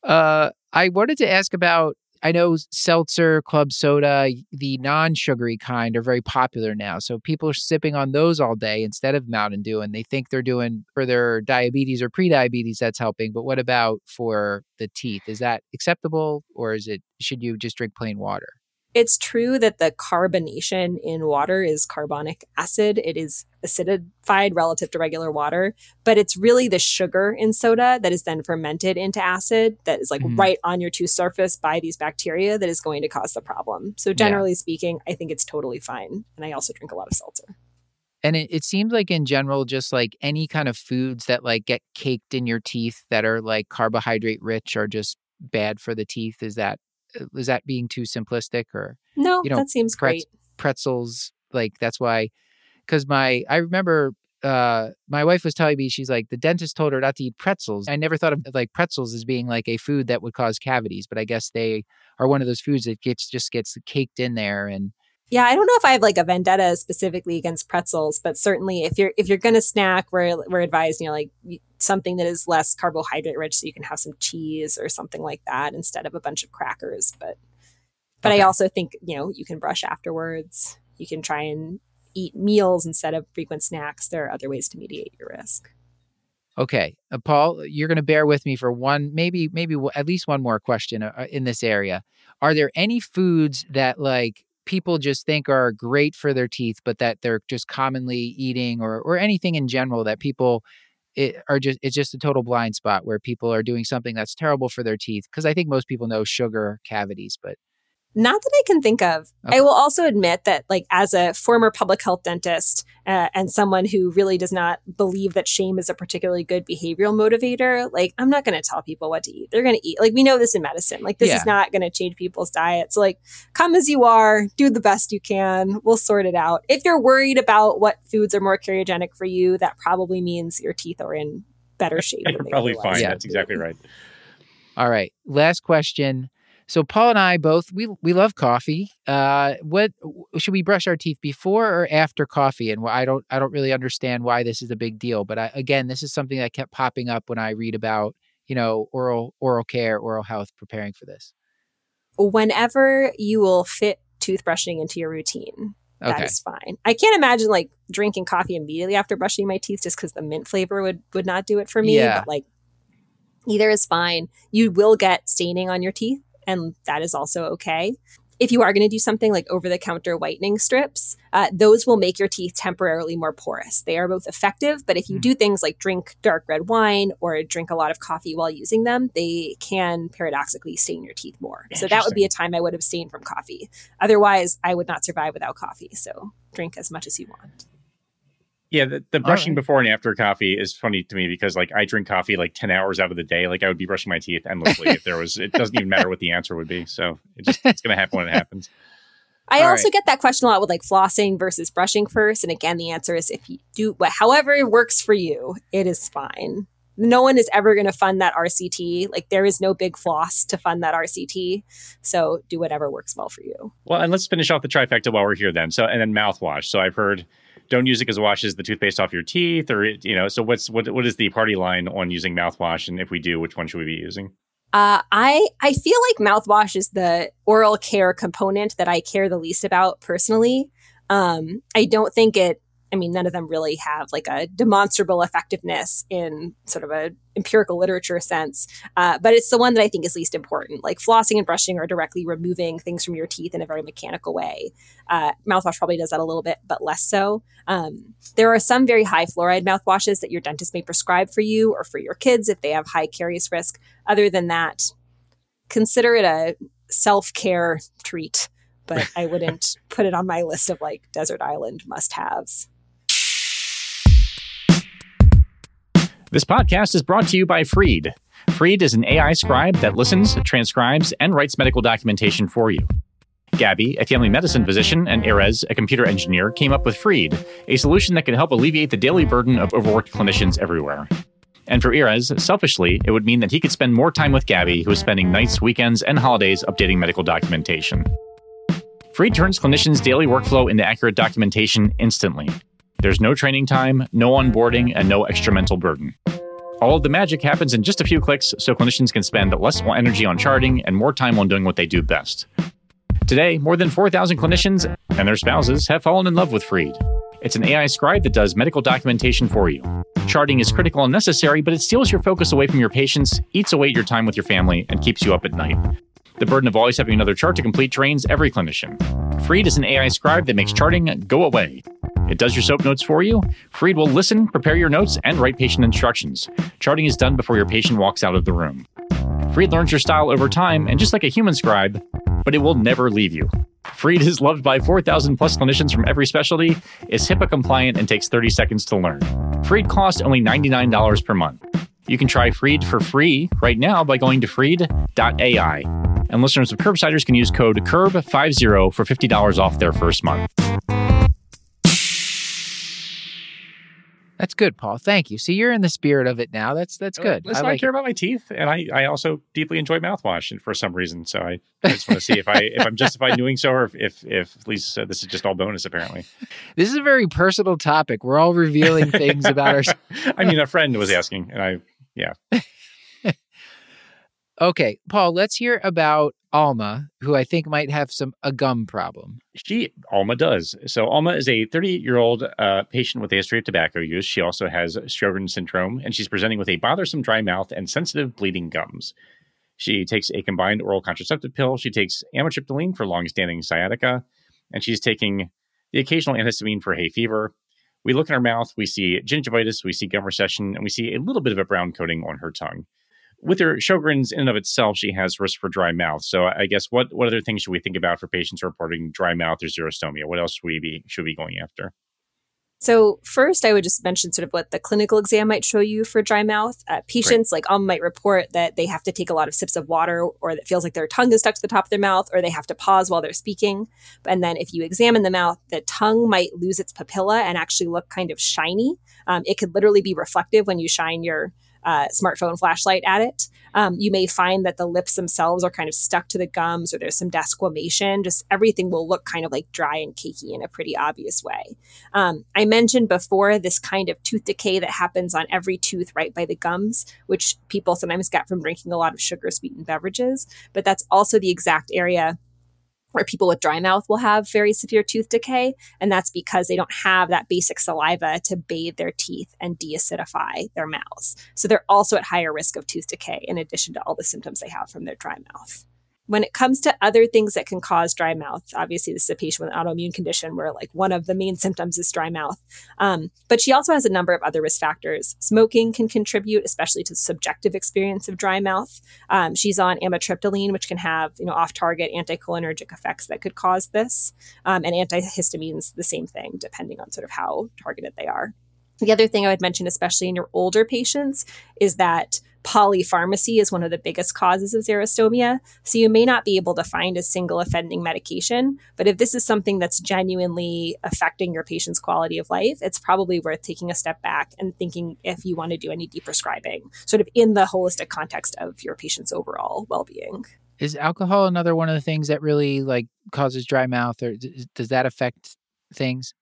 Uh, I wanted to ask about I know seltzer, club soda, the non sugary kind are very popular now. So people are sipping on those all day instead of Mountain Dew, and they think they're doing for their diabetes or pre-diabetes that's helping. But what about for the teeth? Is that acceptable, or is it should you just drink plain water? It's true that the carbonation in water is carbonic acid. It is acidified relative to regular water, but it's really the sugar in soda that is then fermented into acid that is like mm. right on your tooth surface by these bacteria that is going to cause the problem. So generally yeah. speaking, I think it's totally fine. And I also drink a lot of seltzer. And it, it seems like in general, just like any kind of foods that like get caked in your teeth that are like carbohydrate rich are just bad for the teeth. Is that is that being too simplistic or No, You know, that seems pretz- great. pretzels? Like that's why because my I remember uh my wife was telling me she's like the dentist told her not to eat pretzels. I never thought of like pretzels as being like a food that would cause cavities, but I guess they are one of those foods that gets just gets caked in there and Yeah, I don't know if I have like a vendetta specifically against pretzels, but certainly if you're if you're gonna snack, we're we're advised, you know, like something that is less carbohydrate rich, so you can have some cheese or something like that instead of a bunch of crackers. But but Okay. I also think you know you can brush afterwards. You can try and eat meals instead of frequent snacks. There are other ways to mediate your risk. Okay, uh, Paul, you're going to bear with me for one, maybe, maybe w- at least one more question uh, in this area. Are there any foods that like people just think are great for their teeth, but that they're just commonly eating, or or anything in general that people it, are just it's just a total blind spot where people are doing something that's terrible for their teeth? Because I think most people know sugar cavities, but Not that I can think of. Okay. I will also admit that, like, as a former public health dentist uh, and someone who really does not believe that shame is a particularly good behavioral motivator, like, I'm not going to tell people what to eat. They're going to eat. Like, we know this in medicine. Like, this Yeah. is not going to change people's diets. Like, come as you are, do the best you can. We'll sort it out. If you're worried about what foods are more cariogenic for you, that probably means your teeth are in better shape. You're they probably fine. Yeah. That's exactly right. all right. Last question. So Paul and I both we we love coffee. Uh, what should we brush our teeth before or after coffee? And I don't I don't really understand why this is a big deal. But I, again, this is something that kept popping up when I read about you know oral oral care, oral health, preparing for this. Whenever you will fit toothbrushing into your routine, Okay. That is fine. I can't imagine like drinking coffee immediately after brushing my teeth just because the mint flavor would would not do it for me. Yeah. But like either is fine. You will get staining on your teeth, and that is also okay. If you are going to do something like over the counter whitening strips, uh, those will make your teeth temporarily more porous. They are both effective, but if you Hmm. do things like drink dark red wine or drink a lot of coffee while using them, they can paradoxically stain your teeth more. So that would be a time I would abstain from coffee. Otherwise, I would not survive without coffee. So drink as much as you want. Yeah, the, the brushing right. before and after coffee is funny to me because like I drink coffee like 10 hours out of the day. Like I would be brushing my teeth endlessly if there was it doesn't even matter what the answer would be. So it just it's gonna happen when it happens. I All also right. get that question a lot with like flossing versus brushing first. And again, the answer is if you do what, however works for you, it is fine. No one is ever going to fund that RCT. Like there is no big floss to fund that RCT. So do whatever works well for you. Well, and let's finish off the trifecta while we're here then. So and then mouthwash. So I've heard don't use it because it washes the toothpaste off your teeth or it- you know, so what's what what is the party line on using mouthwash? And if we do, which one should we be using? Uh, I I feel like mouthwash is the oral care component that I care the least about personally. Um, I don't think it. I mean, none of them really have like a demonstrable effectiveness in sort of a empirical literature sense. Uh, but it's the one that I think is least important. Like flossing and brushing are directly removing things from your teeth in a very mechanical way. Uh, mouthwash probably does that a little bit, but less so. Um, there are some very high fluoride mouthwashes that your dentist may prescribe for you or for your kids if they have high caries risk other than that, consider it a self care treat, but I wouldn't put it on my list of like desert island must haves. This podcast is brought to you by Freed. Freed is an AI scribe that listens, transcribes, and writes medical documentation for you. Gabby, a family medicine physician, and Erez, a computer engineer, came up with Freed, a solution that can help alleviate the daily burden of overworked clinicians everywhere. And for Erez, selfishly, it would mean that he could spend more time with Gabby, who is spending nights, weekends, and holidays updating medical documentation. Freed turns clinicians' daily workflow into accurate documentation instantly. There's no training time, no onboarding, and no extra mental burden. All of the magic happens in just a few clicks, so clinicians can spend less energy on charting and more time on doing what they do best. Today, more than 4,000 clinicians and their spouses have fallen in love with Freed. It's an AI scribe that does medical documentation for you. Charting is critical and necessary, but it steals your focus away from your patients, eats away your time with your family, and keeps you up at night. The burden of always having another chart to mm-hmm. complete drains every clinician. Freed is an AI scribe that makes charting go away. It does your soap notes for you. Freed will listen, prepare your notes, and write patient instructions. Charting is done before your patient walks out of the room. Freed learns your style over time, and just like a human scribe, but it will never leave you. Freed is loved by 4,000 plus clinicians from every specialty, is HIPAA compliant, and takes 30 seconds to learn. Freed costs only $99 per month. You can try Freed for free right now by going to freed.ai. And listeners of Curbsiders can use code CURB50 for $50 off their first month. That's good, Paul. Thank you. See, you're in the spirit of it now. That's that's uh, good. Listen, I I, care it. about my teeth, and I, I also deeply enjoy mouthwash, and for some reason, so I, I just want to see if I if I'm justified doing so, or if if, if Lisa said uh, this is just all bonus. Apparently, This is a very personal topic. We're all revealing things about ourselves. I mean, a friend was asking, and I Okay, Paul, let's hear about Alma, who I think might have some a gum problem. She, Alma does. So, Alma is a 38 year old uh, patient with a history of tobacco use. She also has Sjogren's syndrome, and she's presenting with a bothersome dry mouth and sensitive bleeding gums. She takes a combined oral contraceptive pill. She takes amitriptyline for long standing sciatica, and she's taking the occasional antihistamine for hay fever. We look in her mouth, we see gingivitis, we see gum recession, and we see a little bit of a brown coating on her tongue. With her Sjogren's in and of itself, she has risk for dry mouth. So I guess what what other things should we think about for patients reporting dry mouth or xerostomia? What else should we be should we be going after? So first, I would just mention sort of what the clinical exam might show you for dry mouth. Uh, patients like um might report that they have to take a lot of sips of water, or that feels like their tongue is stuck to the top of their mouth, or they have to pause while they're speaking. And then if you examine the mouth, the tongue might lose its papilla and actually look kind of shiny. Um, it could literally be reflective when you shine your smartphone flashlight at it. Um, you may find that the lips themselves are kind of stuck to the gums, or there's some desquamation. Just everything will look kind of like dry and cakey in a pretty obvious way. Um, I mentioned before this kind of tooth decay that happens on every tooth right by the gums, which people sometimes get from drinking a lot of sugar sweetened beverages. But that's also the exact area where people with dry mouth will have very severe tooth decay. And that's because they don't have that basic saliva to bathe their teeth and deacidify their mouths. So they're also at higher risk of tooth decay in addition to all the symptoms they have from their dry mouth. When it comes to other things that can cause dry mouth, obviously this is a patient with an autoimmune condition where like one of the main symptoms is dry mouth. Um, but she also has a number of other risk factors. Smoking can contribute, especially to subjective experience of dry mouth. Um, she's on amitriptyline, which can have you know off-target anticholinergic effects that could cause this, um, and antihistamines the same thing, depending on sort of how targeted they are. The other thing I would mention, especially in your older patients, is that polypharmacy is one of the biggest causes of xerostomia. So you may not be able to find a single offending medication, but if this is something that's genuinely affecting your patient's quality of life, it's probably worth taking a step back and thinking if you want to do any deprescribing, sort of in the holistic context of your patient's overall well-being. Is alcohol another one of the things that really like causes dry mouth, or does that affect things?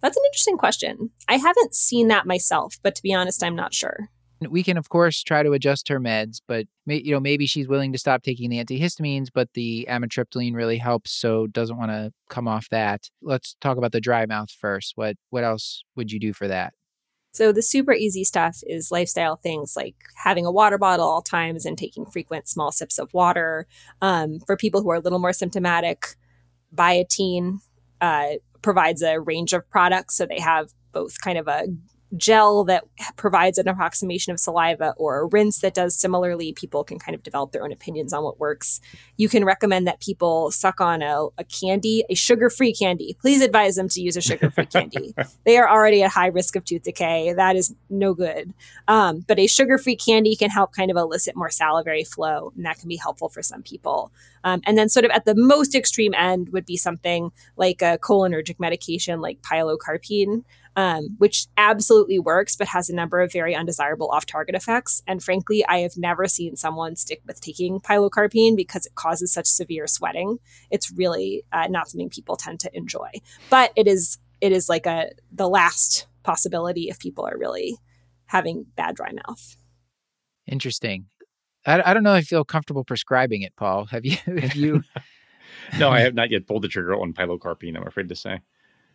That's an interesting question. I haven't seen that myself, but to be honest, I'm not sure. We can, of course, try to adjust her meds, but you know maybe she's willing to stop taking the antihistamines, but the amitriptyline really helps, so doesn't want to come off that. Let's talk about the dry mouth first. What what else would you do for that? So the super easy stuff is lifestyle things like having a water bottle all times and taking frequent small sips of water. Um, for people who are a little more symptomatic, Biotène uh, provides a range of products. So they have both kind of a gel that provides an approximation of saliva or a rinse that does similarly. People can kind of develop their own opinions on what works. You can recommend that people suck on a, a candy, a sugar free candy. Please advise them to use a sugar free candy. They are already at high risk of tooth decay. That is no good. Um, but a sugar free candy can help kind of elicit more salivary flow, and that can be helpful for some people. Um, and then, sort of at the most extreme end, would be something like a cholinergic medication like pilocarpine um, which absolutely works, but has a number of very undesirable off target effects. And frankly, I have never seen someone stick with taking pilocarpine because it causes such severe sweating. It's really uh, not something people tend to enjoy. But it is it is like a the last possibility if people are really having bad dry mouth. Interesting. I, I don't know if I feel comfortable prescribing it, Paul. Have you? Have you? no, I have not yet pulled the trigger on pilocarpine. I'm afraid to say.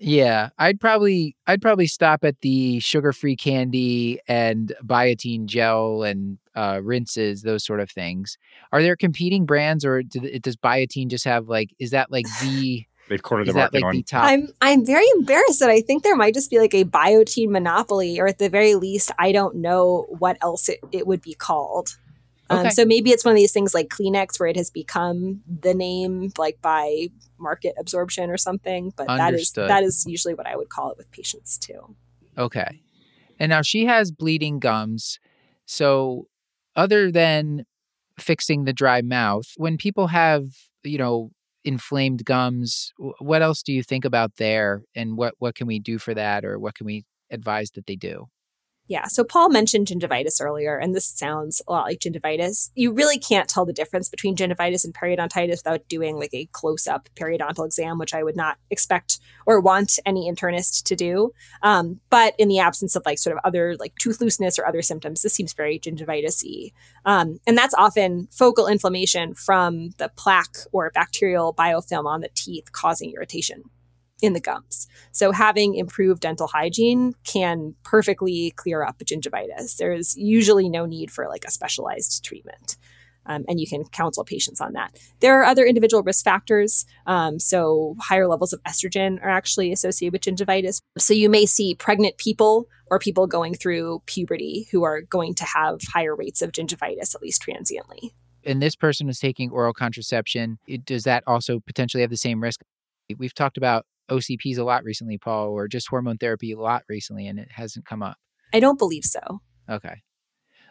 Yeah, I'd probably I'd probably stop at the sugar-free candy and Biotène gel and uh, rinses, those sort of things. Are there competing brands, or do, does Biotène just have like? Is that like the? They've cornered the market like on. the top? I'm I'm very embarrassed that I think there might just be like a Biotène monopoly, or at the very least, I don't know what else it, it would be called. Um, Okay. so maybe it's one of these things like Kleenex where it has become the name like by market absorption or something. But that is Understood. that is usually what I would call it with patients too. Okay. And now she has bleeding gums. So, other than fixing the dry mouth, when people have, you know, inflamed gums, what else do you think about there and what what can we do for that or what can we advise that they do? Yeah. So Paul mentioned gingivitis earlier, and this sounds a lot like gingivitis. You really can't tell the difference between gingivitis and periodontitis without doing like a close up periodontal exam, which I would not expect or want any internist to do. Um, but in the absence of like sort of other like tooth looseness or other symptoms, this seems very gingivitis y. Um, and that's often focal inflammation from the plaque or bacterial biofilm on the teeth causing irritation in the gums. So having improved dental hygiene can perfectly clear up gingivitis. There's usually no need for like a specialized treatment. Um, and you can counsel patients on that. There are other individual risk factors. Um, so, higher levels of estrogen are actually associated with gingivitis. So, you may see pregnant people or people going through puberty who are going to have higher rates of gingivitis, at least transiently. And this person is taking oral contraception. It, does that also potentially have the same risk? We've talked about OCPs a lot recently, Paul, or just hormone therapy a lot recently, and it hasn't come up. I don't believe so. Okay.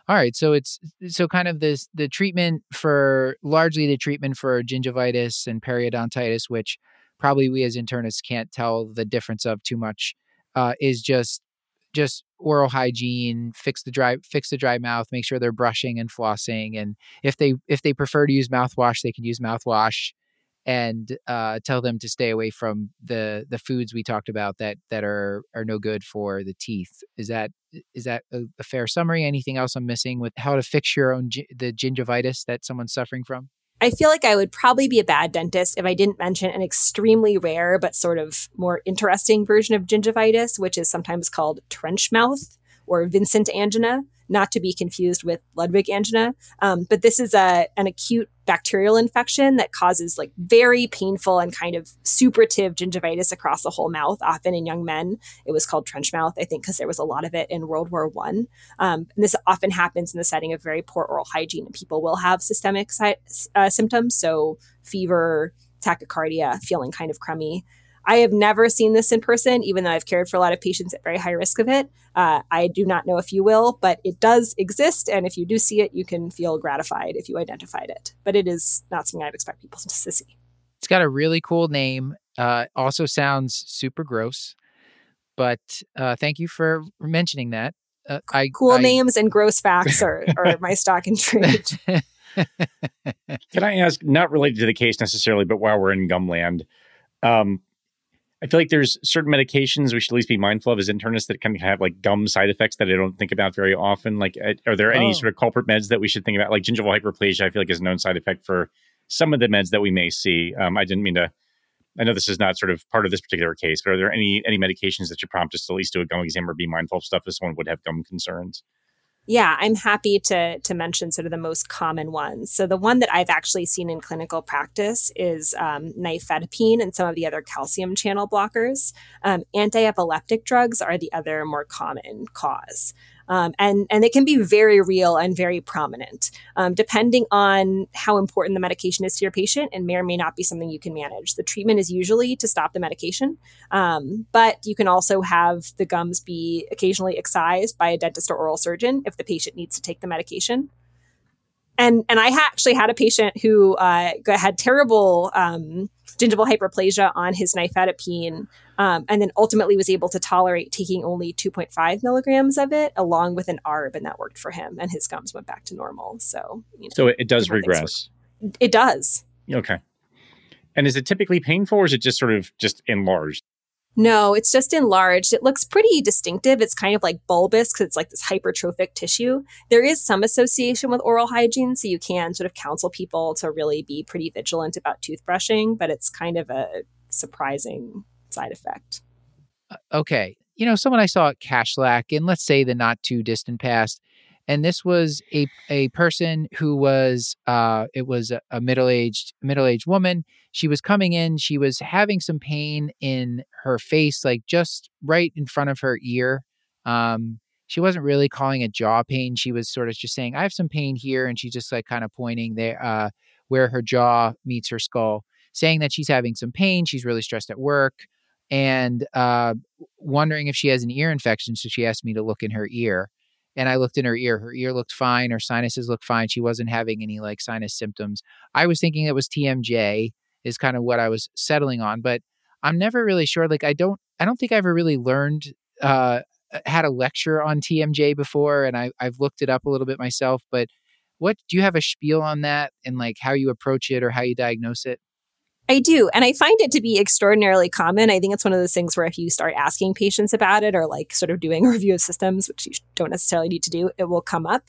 All right. So it's so kind of this the treatment for largely the treatment for gingivitis and periodontitis, which probably we as internists can't tell the difference of too much, uh, is just just oral hygiene, fix the dry fix the dry mouth, make sure they're brushing and flossing, and if they if they prefer to use mouthwash, they can use mouthwash, and uh, tell them to stay away from the the foods we talked about that that are are no good for the teeth. Is that is that a, a fair summary? Anything else I'm missing with how to fix your own the gingivitis that someone's suffering from? I feel like I would probably be a bad dentist if I didn't mention an extremely rare but sort of more interesting version of gingivitis, which is sometimes called trench mouth or Vincent angina, not to be confused with Ludwig angina. Um, but this is a an acute bacterial infection that causes like very painful and kind of suppurative gingivitis across the whole mouth. Often in young men, it was called trench mouth. I think because there was a lot of it in World War One. Um, and this often happens in the setting of very poor oral hygiene, and people will have systemic uh, symptoms, so fever, tachycardia, feeling kind of crummy. I have never seen this in person, even though I've cared for a lot of patients at very high risk of it. Uh, I do not know if you will, but it does exist. And if you do see it, you can feel gratified if you identified it. But it is not something I'd expect people to see. It's got a really cool name. Uh, also sounds super gross, but uh, thank you for mentioning that. Uh, I Cool I, names and gross facts are, are my stock and trade. Can I ask, not related to the case necessarily, but while we're in gumland, um, I feel like there's certain medications we should at least be mindful of as internists that can have like gum side effects that I don't think about very often. Like, uh, are there any Oh. sort of culprit meds that we should think about? Like gingival hyperplasia, I feel like is a known side effect for some of the meds that we may see. Um, I didn't mean to. I know this is not sort of part of this particular case, but are there any any medications that should prompt us to at least do a gum exam or be mindful of stuff if someone would have gum concerns? Yeah, I'm happy to to mention sort of the most common ones. So the one that I've actually seen in clinical practice is um, nifedipine and some of the other calcium channel blockers. Um, anti-epileptic drugs are the other more common cause. Um, and and they can be very real and very prominent, um, depending on how important the medication is to your patient, and may or may not be something you can manage. The treatment is usually to stop the medication, um, but you can also have the gums be occasionally excised by a dentist or oral surgeon if the patient needs to take the medication. And and I ha- actually had a patient who uh, had terrible um, gingival hyperplasia on his nifedipine, um, and then ultimately was able to tolerate taking only 2.5 milligrams of it along with an ARB, and that worked for him, and his gums went back to normal. So you know, So it, it does regress. it does. Okay. And is it typically painful or is it just sort of just enlarged? No, it's just enlarged. It looks pretty distinctive. It's kind of like bulbous because it's like this hypertrophic tissue. There is some association with oral hygiene, so you can sort of counsel people to really be pretty vigilant about toothbrushing, but it's kind of a surprising side effect. Uh, okay, you know, someone I saw at Cashlack in let's say the not too distant past, and this was a a person who was uh it was a, a middle aged middle aged woman. She was coming in. She was having some pain in her face, like just right in front of her ear. Um, she wasn't really calling it jaw pain. She was sort of just saying, I have some pain here. And she's just like kind of pointing there uh, where her jaw meets her skull, saying that she's having some pain. She's really stressed at work and uh, wondering if she has an ear infection. So she asked me to look in her ear. And I looked in her ear. Her ear looked fine. Her sinuses looked fine. She wasn't having any like sinus symptoms. I was thinking it was TMJ, is kind of what I was settling on. But I'm never really sure. Like, I don't, I don't think I ever really learned, uh, had a lecture on TMJ before, and I, I've looked it up a little bit myself. But what do you have a spiel on that and like how you approach it or how you diagnose it? I do. And I find it to be extraordinarily common. I think it's one of those things where if you start asking patients about it or like sort of doing a review of systems, which you don't necessarily need to do, it will come up.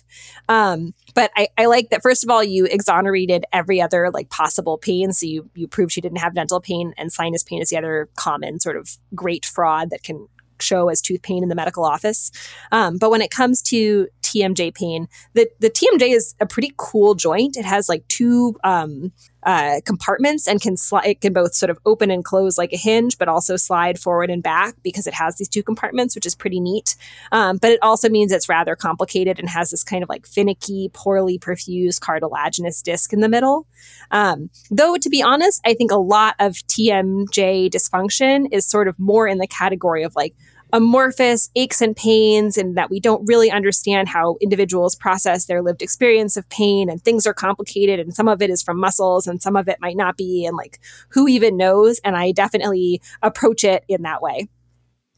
Um, but I, I like that, first of all, you exonerated every other like possible pain. So you, you proved she didn't have dental pain and sinus pain is the other common sort of great fraud that can show as tooth pain in the medical office. Um, but when it comes to TMJ pain, the, the TMJ is a pretty cool joint. It has like two um, uh, compartments and can. It can both sort of open and close like a hinge, but also slide forward and back because it has these two compartments, which is pretty neat. Um, but it also means it's rather complicated and has this kind of like finicky, poorly perfused cartilaginous disc in the middle. Um, though, to be honest, I think a lot of TMJ dysfunction is sort of more in the category of like amorphous aches and pains and that we don't really understand how individuals process their lived experience of pain and things are complicated and some of it is from muscles and some of it might not be and like who even knows? And i definitely approach it in that way.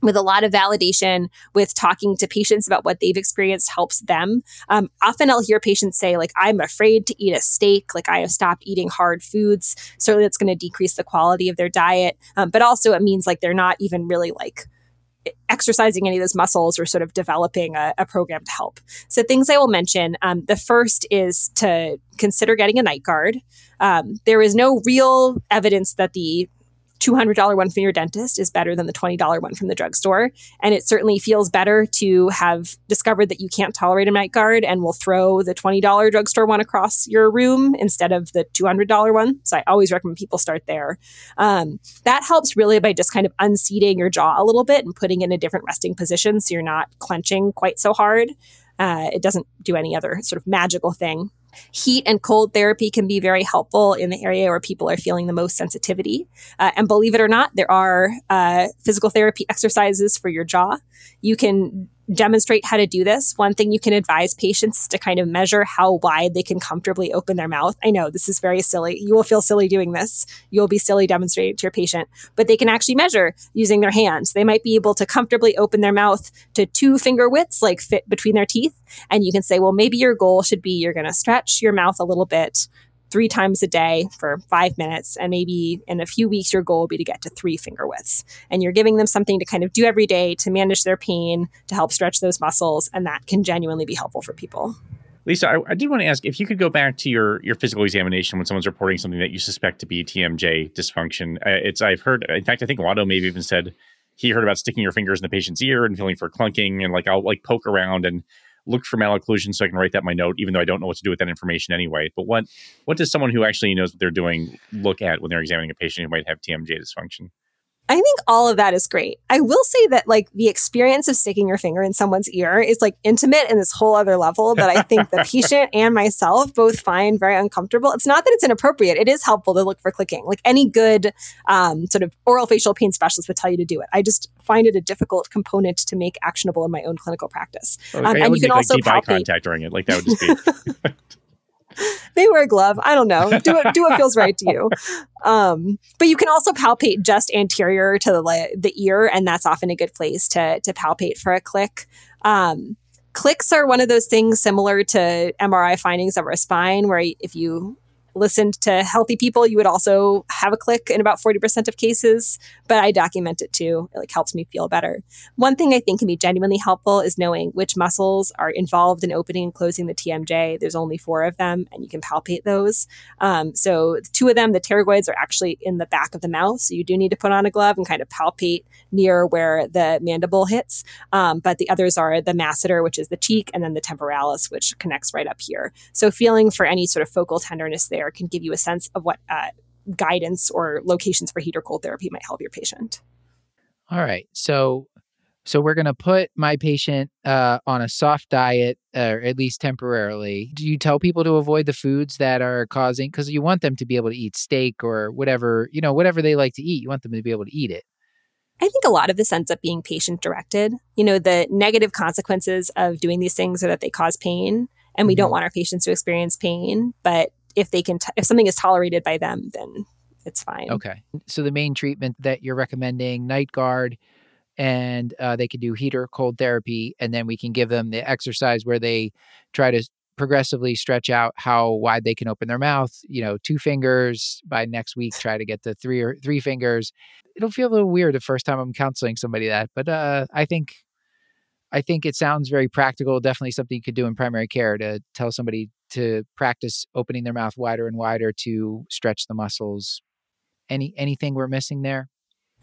With a lot of validation with talking to patients about what they've experienced helps them. Um, often i'll hear patients say like i'm afraid to eat a steak. Like i have stopped eating hard foods. Certainly that's going to decrease the quality of their diet. Um, but also it means like they're not even really like exercising any of those muscles or sort of developing a, a program to help. So, things I will mention um, the first is to consider getting a night guard. Um, there is no real evidence that the $200 one from your dentist is better than the $20 one from the drugstore. And it certainly feels better to have discovered that you can't tolerate a night guard and will throw the $20 drugstore one across your room instead of the $200 one. So I always recommend people start there. Um, that helps really by just kind of unseating your jaw a little bit and putting in a different resting position so you're not clenching quite so hard. Uh, it doesn't do any other sort of magical thing. Heat and cold therapy can be very helpful in the area where people are feeling the most sensitivity. Uh, and believe it or not, there are uh, physical therapy exercises for your jaw. You can demonstrate how to do this, one thing you can advise patients is to kind of measure how wide they can comfortably open their mouth. I know this is very silly. You will feel silly doing this. You'll be silly demonstrating to your patient, but they can actually measure using their hands. They might be able to comfortably open their mouth to two finger widths, like fit between their teeth. And you can say, well, maybe your goal should be you're going to stretch your mouth a little bit three times a day for five minutes. And maybe in a few weeks, your goal will be to get to three finger widths. And you're giving them something to kind of do every day to manage their pain, to help stretch those muscles. And that can genuinely be helpful for people. Lisa, I, I, did want to ask if you could go back to your your physical examination when someone's reporting something that you suspect to be TMJ dysfunction. Uh, it's I've heard, in fact, I think Watto maybe even said he heard about sticking your fingers in the patient's ear and feeling for clunking, and like I'll like poke around and look for malocclusion so I can write that my note, even though I don't know what to do with that information anyway. But what what does someone who actually knows what they're doing look at when they're examining a patient who might have TMJ dysfunction? I think all of that is great. I will say that like the experience of sticking your finger in someone's ear is like intimate in this whole other level that I think the patient and myself both find very uncomfortable. It's not that it's inappropriate. It is helpful to look for clicking. Like any good um, sort of oral facial pain specialist would tell you to do it. I just find it a difficult component to make actionable in my own clinical practice. Okay, um, and you can like also deep palpate. eye contact during it. Like that would just be. they wear a glove. I don't know. Do it. Do what feels right to you. Um, but you can also palpate just anterior to the the ear, and that's often a good place to to palpate for a click. Um, clicks are one of those things similar to MRI findings of our spine, where if you listened to healthy people, you would also have a click in about 40% of cases, but I document it too. It like helps me feel better. One thing I think can be genuinely helpful is knowing which muscles are involved in opening and closing the TMJ. There's only four of them and you can palpate those. Um, so two of them, the pterygoids are actually in the back of the mouth. So you do need to put on a glove and kind of palpate near where the mandible hits. Um, but the others are the masseter, which is the cheek, and then the temporalis, which connects right up here. So feeling for any sort of focal tenderness there can give you a sense of what uh, guidance or locations for heat or cold therapy might help your patient. All right. So So we're going to put my patient uh, on a soft diet, or at least temporarily. Do you tell people to avoid the foods that are causing? Because you want them to be able to eat steak or whatever you know, whatever they like to eat. You want them to be able to eat it. I think a lot of this ends up being patient directed. You know, the negative consequences of doing these things are that they cause pain, and we mm-hmm. don't want our patients to experience pain. But if they can, t- if something is tolerated by them, then it's fine. Okay. So the main treatment that you're recommending, night guard, and uh, they can do heat or cold therapy, and then we can give them the exercise where they try to progressively stretch out how wide they can open their mouth. You know, two fingers by next week. Try to get to three or three fingers. It'll feel a little weird the first time I'm counseling somebody that, but uh, I think I think it sounds very practical. Definitely something you could do in primary care to tell somebody to practice opening their mouth wider and wider to stretch the muscles. Any anything we're missing there?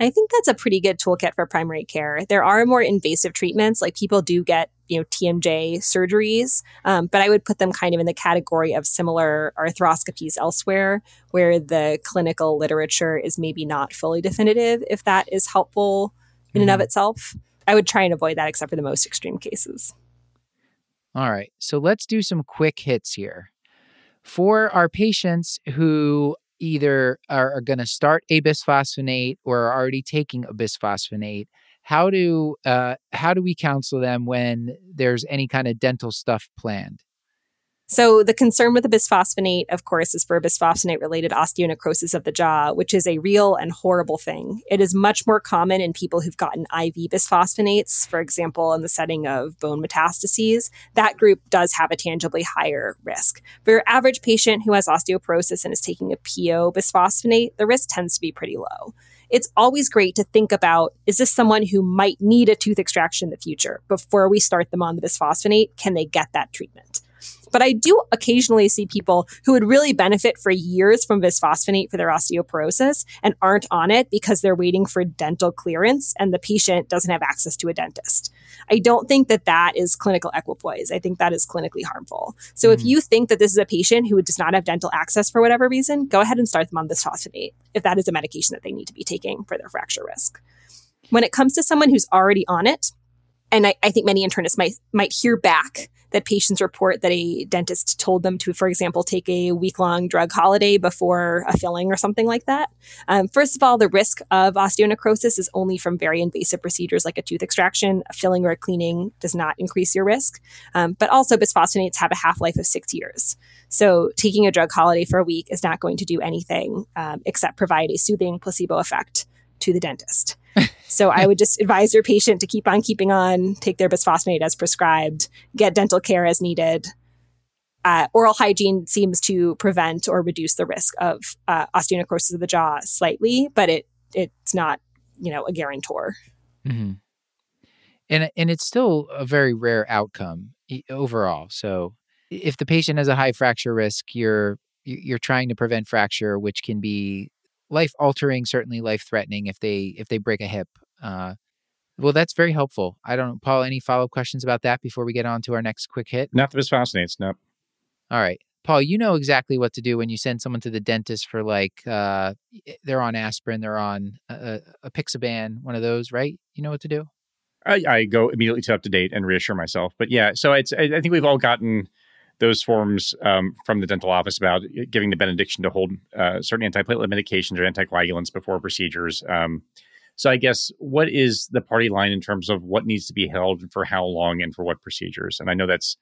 I think that's a pretty good toolkit for primary care. There are more invasive treatments, like people do get, you know, TMJ surgeries, um, but I would put them kind of in the category of similar arthroscopies elsewhere, where the clinical literature is maybe not fully definitive. If that is helpful in mm-hmm. and of mm-hmm. itself, I would try and avoid that, except for the most extreme cases. All right, so let's do some quick hits here. For our patients who either are, are going to start a bisphosphonate or are already taking a bisphosphonate how do uh, how do we counsel them when there's any kind of dental stuff planned so the concern with the bisphosphonate, of course, is for bisphosphonate related osteonecrosis of the jaw, which is a real and horrible thing. It is much more common in people who've gotten IV bisphosphonates, for example, in the setting of bone metastases. That group does have a tangibly higher risk. For your average patient who has osteoporosis and is taking a PO bisphosphonate, the risk tends to be pretty low it's always great to think about is this someone who might need a tooth extraction in the future before we start them on the bisphosphonate? Can they get that treatment? But I do occasionally see people who would really benefit for years from bisphosphonate for their osteoporosis and aren't on it because they're waiting for dental clearance and the patient doesn't have access to a dentist. I don't think that that is clinical equipoise. I think that is clinically harmful. So mm if you think that this is a patient who does not have dental access for whatever reason, go ahead and start them on bisphosphonate if that is a medication that they need to be taking for their fracture risk. When it comes to someone who's already on it, and I, I think many internists might might hear back that patients report that a dentist told them to, for example, take a week long drug holiday before a filling or something like that. Um, first of all, the risk of osteonecrosis is only from very invasive procedures like a tooth extraction. A filling or a cleaning does not increase your risk. Um, but also, bisphosphonates have a half life of six years. So, taking a drug holiday for a week is not going to do anything um, except provide a soothing placebo effect to the dentist. So I would just advise your patient to keep on keeping on, take their bisphosphonate as prescribed, get dental care as needed. Uh, oral hygiene seems to prevent or reduce the risk of uh, osteonecrosis of the jaw slightly, but it it's not you know a guarantor. Mm-hmm. And and it's still a very rare outcome overall. So if the patient has a high fracture risk, you're you're trying to prevent fracture, which can be life altering, certainly life threatening if they if they break a hip. Uh, well, that's very helpful. I don't, Paul. Any follow up questions about that before we get on to our next quick hit? Not that the bisphosphonates. Nope. All right, Paul. You know exactly what to do when you send someone to the dentist for like uh, they're on aspirin, they're on a, a Apixaban, one of those, right? You know what to do. I, I go immediately to up to date and reassure myself. But yeah, so it's I, I think we've all gotten those forms um, from the dental office about giving the benediction to hold uh, certain antiplatelet medications or anticoagulants before procedures. Um, so I guess what is the party line in terms of what needs to be held for how long and for what procedures? And I know that's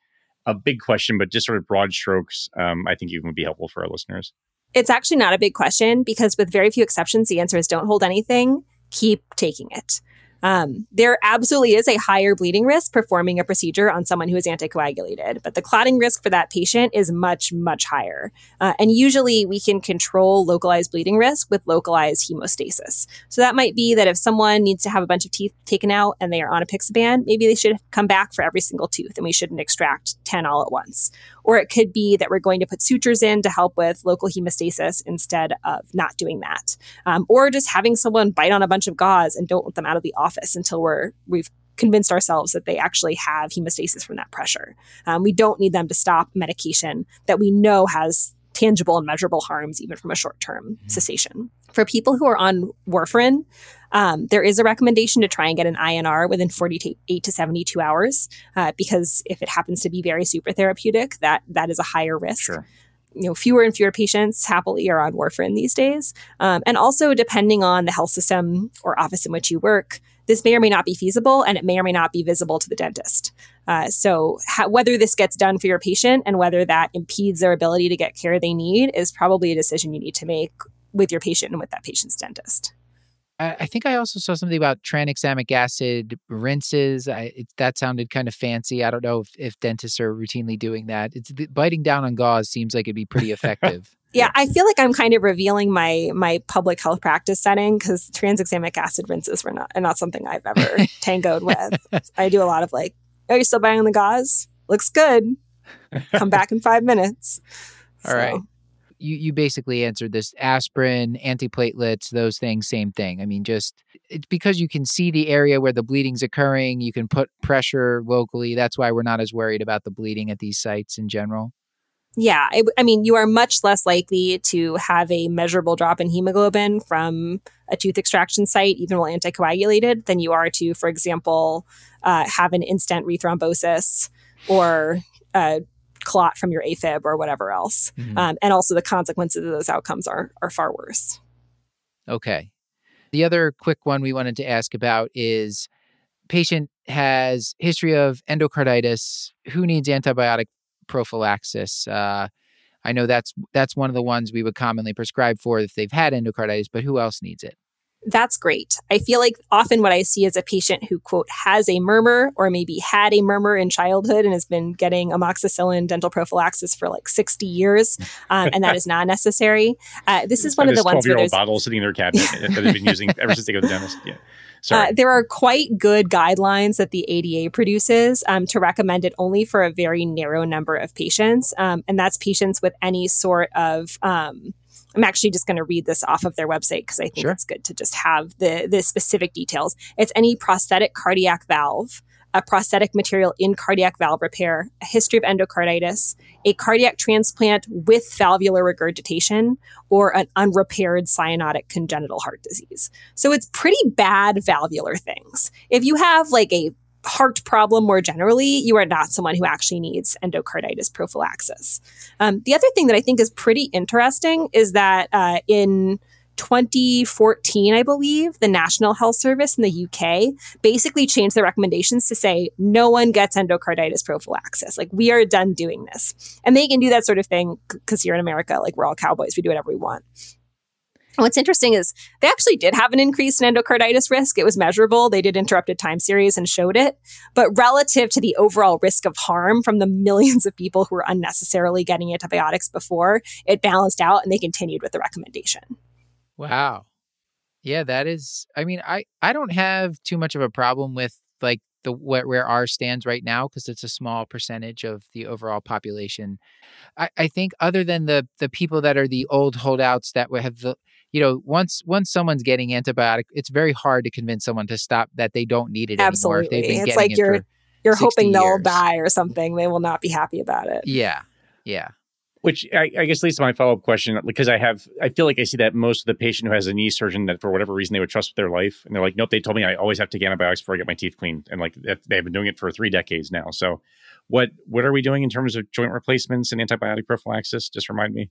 a big question, but just sort of broad strokes, um, I think you would be helpful for our listeners. It's actually not a big question because, with very few exceptions, the answer is don't hold anything, keep taking it. Um, there absolutely is a higher bleeding risk performing a procedure on someone who is anticoagulated, but the clotting risk for that patient is much, much higher. Uh, and usually we can control localized bleeding risk with localized hemostasis. So that might be that if someone needs to have a bunch of teeth taken out and they are on a Apixaban, maybe they should come back for every single tooth and we shouldn't extract 10 all at once. Or it could be that we're going to put sutures in to help with local hemostasis instead of not doing that. Um, or just having someone bite on a bunch of gauze and don't let them out of the office until we're we've convinced ourselves that they actually have hemostasis from that pressure. Um, we don't need them to stop medication that we know has tangible and measurable harms, even from a short term cessation. For people who are on warfarin, um, there is a recommendation to try and get an INR within 48 to 72 hours, uh, because if it happens to be very super therapeutic, that that is a higher risk. Sure. You know, fewer and fewer patients happily are on warfarin these days, um, and also depending on the health system or office in which you work, this may or may not be feasible, and it may or may not be visible to the dentist. Uh, so, ha- whether this gets done for your patient and whether that impedes their ability to get care they need is probably a decision you need to make with your patient and with that patient's dentist. I, think I also saw something about tranexamic acid rinses. I, it, that sounded kind of fancy. I don't know if, if dentists are routinely doing that. It's the, biting down on gauze seems like it'd be pretty effective. Yeah, I feel like I'm kind of revealing my my public health practice setting because tranexamic acid rinses were not are not something I've ever tangoed with. I do a lot of like, are you still buying the gauze? Looks good. Come back in five minutes. All right. You you basically answered this aspirin, antiplatelets, those things, same thing. I mean, just it's because you can see the area where the bleeding's occurring, you can put pressure locally. That's why we're not as worried about the bleeding at these sites in general. Yeah, I, I, mean, you are much less likely to have a measurable drop in hemoglobin from a tooth extraction site, even while anticoagulated, than you are to, for example, uh, have an in-stent rethrombosis or a clot from your AFib or whatever else. Mm-hmm. Um, and also, the consequences of those outcomes are are far worse. Okay. The other quick one we wanted to ask about is patient has history of endocarditis. Who needs antibiotic prophylaxis. Uh, I know that's that's one of the ones we would commonly prescribe for if they've had endocarditis, but who else needs it? That's great. I feel like often what I see is a patient who, quote, has a murmur or maybe had a murmur in childhood and has been getting amoxicillin dental prophylaxis for like 60 years, um, and that is not necessary. Uh, this is one of the ones where there's bottle sitting in their cabinet that they've been using ever since they go to the dentist. Yeah. Uh, there are quite good guidelines that the ADA produces um, to recommend it only for a very narrow number of patients. Um, and that's patients with any sort of. I'm actually just going to read this off of their website because I think sure. it's good to just have the, the specific details. It's any prosthetic cardiac valve, a prosthetic material in cardiac valve repair, a history of endocarditis, a cardiac transplant with valvular regurgitation, or an unrepaired cyanotic congenital heart disease. So it's pretty bad valvular things. If you have like a heart problem more generally, you are not someone who actually needs endocarditis prophylaxis. Um, the other thing that I think is pretty interesting is that uh, in 2014, I believe, the National Health Service in the UK basically changed their recommendations to say no one gets endocarditis prophylaxis. Like we are done doing this. And they can do that sort of thing because here in America, like we're all cowboys, we do whatever we want. What's interesting is they actually did have an increase in endocarditis risk. It was measurable. They did interrupted time series and showed it. But relative to the overall risk of harm from the millions of people who were unnecessarily getting antibiotics before, it balanced out and they continued with the recommendation. Wow. Yeah, that is I mean, I I don't have too much of a problem with like the where, where R stands right now because it's a small percentage of the overall population. I, I think other than the the people that are the old holdouts that have the you know once once someone's getting antibiotic, it's very hard to convince someone to stop that they don't need it Absolutely. anymore. it's like it you're you're hoping they'll years. die or something. They will not be happy about it. Yeah, yeah. Which I, I guess leads to my follow up question because I have, I feel like I see that most of the patient who has a knee surgeon that for whatever reason they would trust with their life, and they're like, nope, they told me I always have to get antibiotics before I get my teeth cleaned, and like they've been doing it for three decades now. So, what what are we doing in terms of joint replacements and antibiotic prophylaxis? Just remind me.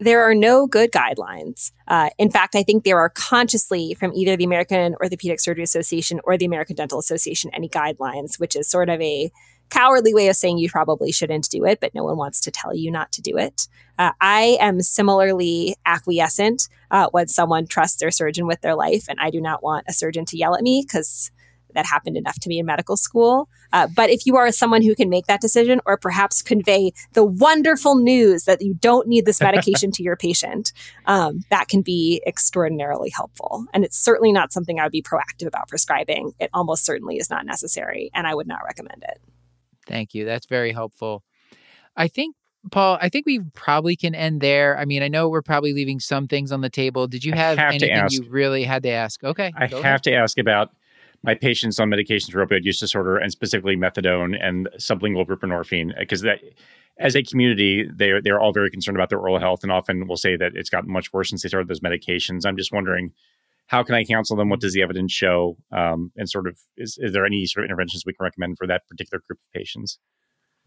There are no good guidelines. Uh, in fact, I think there are consciously from either the American Orthopedic Surgery Association or the American Dental Association any guidelines, which is sort of a cowardly way of saying you probably shouldn't do it, but no one wants to tell you not to do it. Uh, I am similarly acquiescent uh, when someone trusts their surgeon with their life, and I do not want a surgeon to yell at me because that happened enough to me in medical school. Uh, but if you are someone who can make that decision or perhaps convey the wonderful news that you don't need this medication to your patient, um, that can be extraordinarily helpful. And it's certainly not something I would be proactive about prescribing. It almost certainly is not necessary, and I would not recommend it. Thank you. That's very helpful. I think, Paul, I think we probably can end there. I mean, I know we're probably leaving some things on the table. Did you have, have anything you really had to ask? Okay. I have ahead. to ask about my patients on medications for opioid use disorder and specifically methadone and sublingual buprenorphine because that as a community they're they're all very concerned about their oral health and often will say that it's gotten much worse since they started those medications. I'm just wondering how can i counsel them? What does the evidence show? Um, and sort of is, is there any sort of interventions we can recommend for that particular group of patients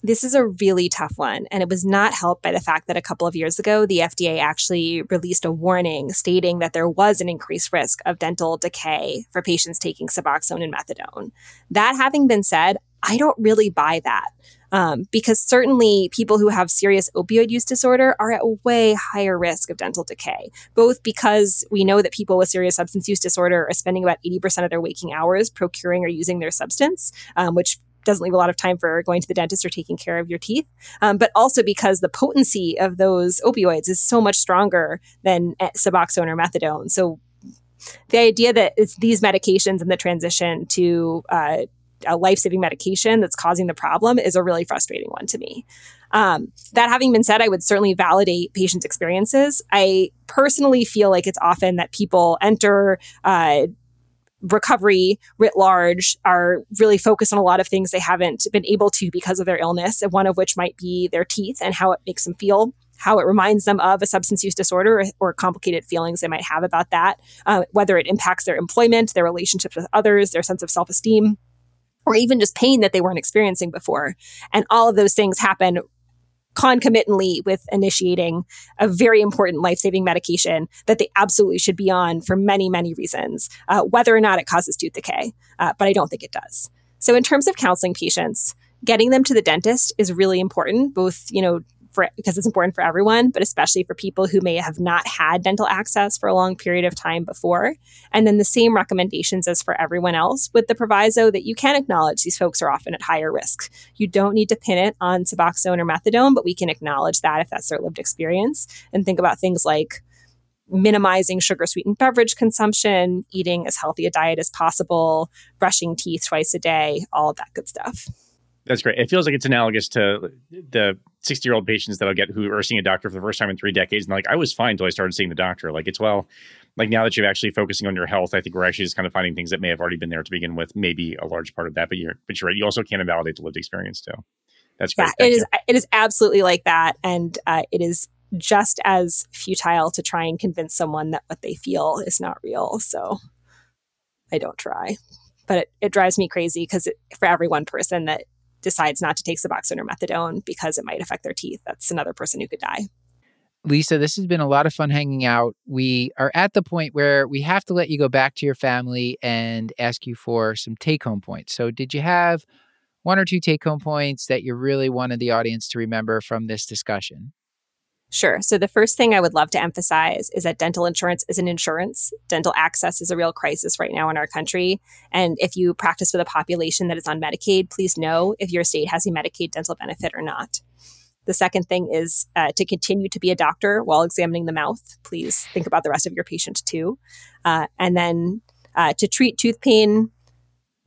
this is a really tough one, and it was not helped by the fact that a couple of years ago, the FDA actually released a warning stating that there was an increased risk of dental decay for patients taking Suboxone and methadone. That having been said, I don't really buy that. Um, because certainly people who have serious opioid use disorder are at way higher risk of dental decay, both because we know that people with serious substance use disorder are spending about 80% of their waking hours procuring or using their substance, um, which doesn't leave a lot of time for going to the dentist or taking care of your teeth, um, but also because the potency of those opioids is so much stronger than eh, Suboxone or methadone. So the idea that it's these medications and the transition to uh, a life-saving medication that's causing the problem is a really frustrating one to me. Um, that having been said, I would certainly validate patients' experiences. I personally feel like it's often that people enter uh, recovery writ large are really focused on a lot of things they haven't been able to because of their illness, and one of which might be their teeth and how it makes them feel. How it reminds them of a substance use disorder or, or complicated feelings they might have about that, uh, whether it impacts their employment, their relationships with others, their sense of self esteem, or even just pain that they weren't experiencing before. And all of those things happen concomitantly with initiating a very important life saving medication that they absolutely should be on for many, many reasons, uh, whether or not it causes tooth decay. Uh, but I don't think it does. So, in terms of counseling patients, getting them to the dentist is really important, both, you know, for because it's important for everyone, but especially for people who may have not had dental access for a long period of time before. And then the same recommendations as for everyone else, with the proviso that you can acknowledge these folks are often at higher risk. You don't need to pin it on Suboxone or methadone, but we can acknowledge that if that's their lived experience and think about things like minimizing sugar sweetened beverage consumption, eating as healthy a diet as possible, brushing teeth twice a day, all of that good stuff. That's great. It feels like it's analogous to the 60 year old patients that I'll get who are seeing a doctor for the first time in three decades. And like, I was fine until I started seeing the doctor. Like, it's well, like now that you're actually focusing on your health, I think we're actually just kind of finding things that may have already been there to begin with, maybe a large part of that. But you're, but you're right. You also can't invalidate the lived experience too. That's great. Yeah, it is, it is absolutely like that. And uh, it is just as futile to try and convince someone that what they feel is not real. So I don't try. But it, it drives me crazy because for every one person that decides not to take Suboxone or methadone because it might affect their teeth, that's another person who could die. Lisa, this has been a lot of fun hanging out. We are at the point where we have to let you go back to your family and ask you for some take home points. So, did you have one or two take home points that you really wanted the audience to remember from this discussion? Sure. So the first thing I would love to emphasize is that dental insurance is an insurance. Dental access is a real crisis right now in our country. And if you practice with a population that is on Medicaid, please know if your state has a Medicaid dental benefit or not. The second thing is uh, to continue to be a doctor while examining the mouth. Please think about the rest of your patient too. Uh, and then uh, to treat tooth pain,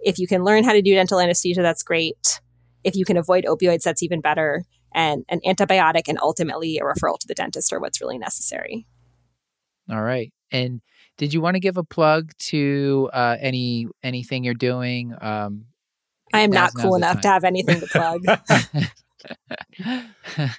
if you can learn how to do dental anesthesia, that's great. If you can avoid opioids, that's even better and an antibiotic and ultimately a referral to the dentist are what's really necessary. All right. And did you want to give a plug to uh, any anything you're doing? Um, I am not cool enough to have anything to plug.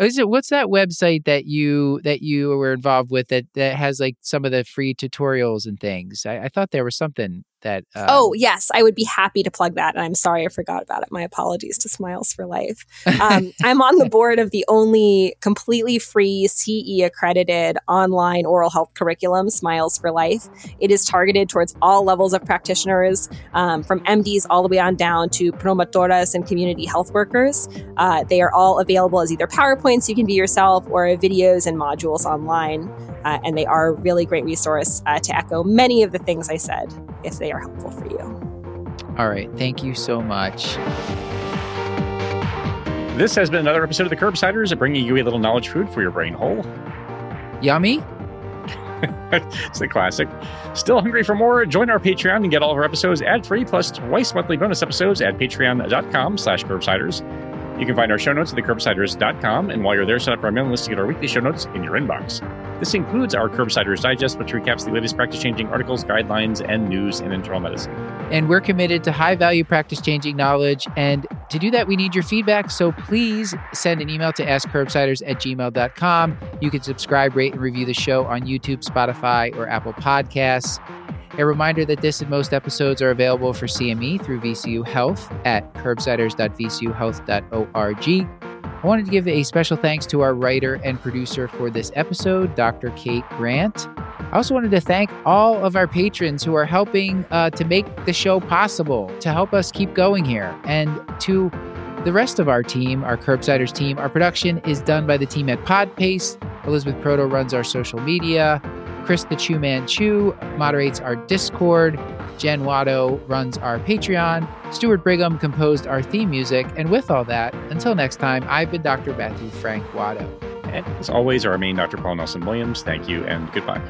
Is it what's that website that you that you were involved with that that has like some of the free tutorials and things? I, I thought there was something that um, oh yes i would be happy to plug that and i'm sorry i forgot about it. My apologies to smiles for life. Um, i'm on the board of the only completely free ce accredited online oral health curriculum smiles for life. It is targeted towards all levels of practitioners um, from mds all the way on down to promotoras and community health workers. Uh, they are all available as either powerpoints you can be yourself or videos and modules online uh, and they are a really great resource uh, to echo many of the things i said if they are helpful for you. All right. Thank you so much. This has been another episode of the Curbsiders, bringing you a little knowledge food for your brain hole. Yummy. it's a classic. Still hungry for more? Join our Patreon and get all of our episodes ad-free, plus twice monthly bonus episodes at patreon.com slash curbsiders. You can find our show notes at thecurbsiders.com, and while you're there, sign up our mailing list to get our weekly show notes in your inbox. This includes our Curbsiders Digest, which recaps the latest practice changing articles, guidelines, and news in internal medicine. And we're committed to high value practice changing knowledge. And to do that, we need your feedback. So please send an email to askcurbsiders at gmail.com. You can subscribe, rate, and review the show on YouTube, Spotify, or Apple Podcasts. A reminder that this and most episodes are available for CME through VCU Health at curbsiders.vcuhealth.org. I wanted to give a special thanks to our writer and producer for this episode, Dr. Kate Grant. I also wanted to thank all of our patrons who are helping uh, to make the show possible, to help us keep going here, and to the rest of our team, our Curbsiders team. Our production is done by the team at PodPaste. Elizabeth Proto runs our social media. Chris the Chew Man Chew moderates our Discord. Jen Watto runs our Patreon. Stuart Brigham composed our theme music. And with all that, until next time, I've been Dr. Matthew Frank Watto. And as always, our main Dr. Paul Nelson Williams, thank you and goodbye.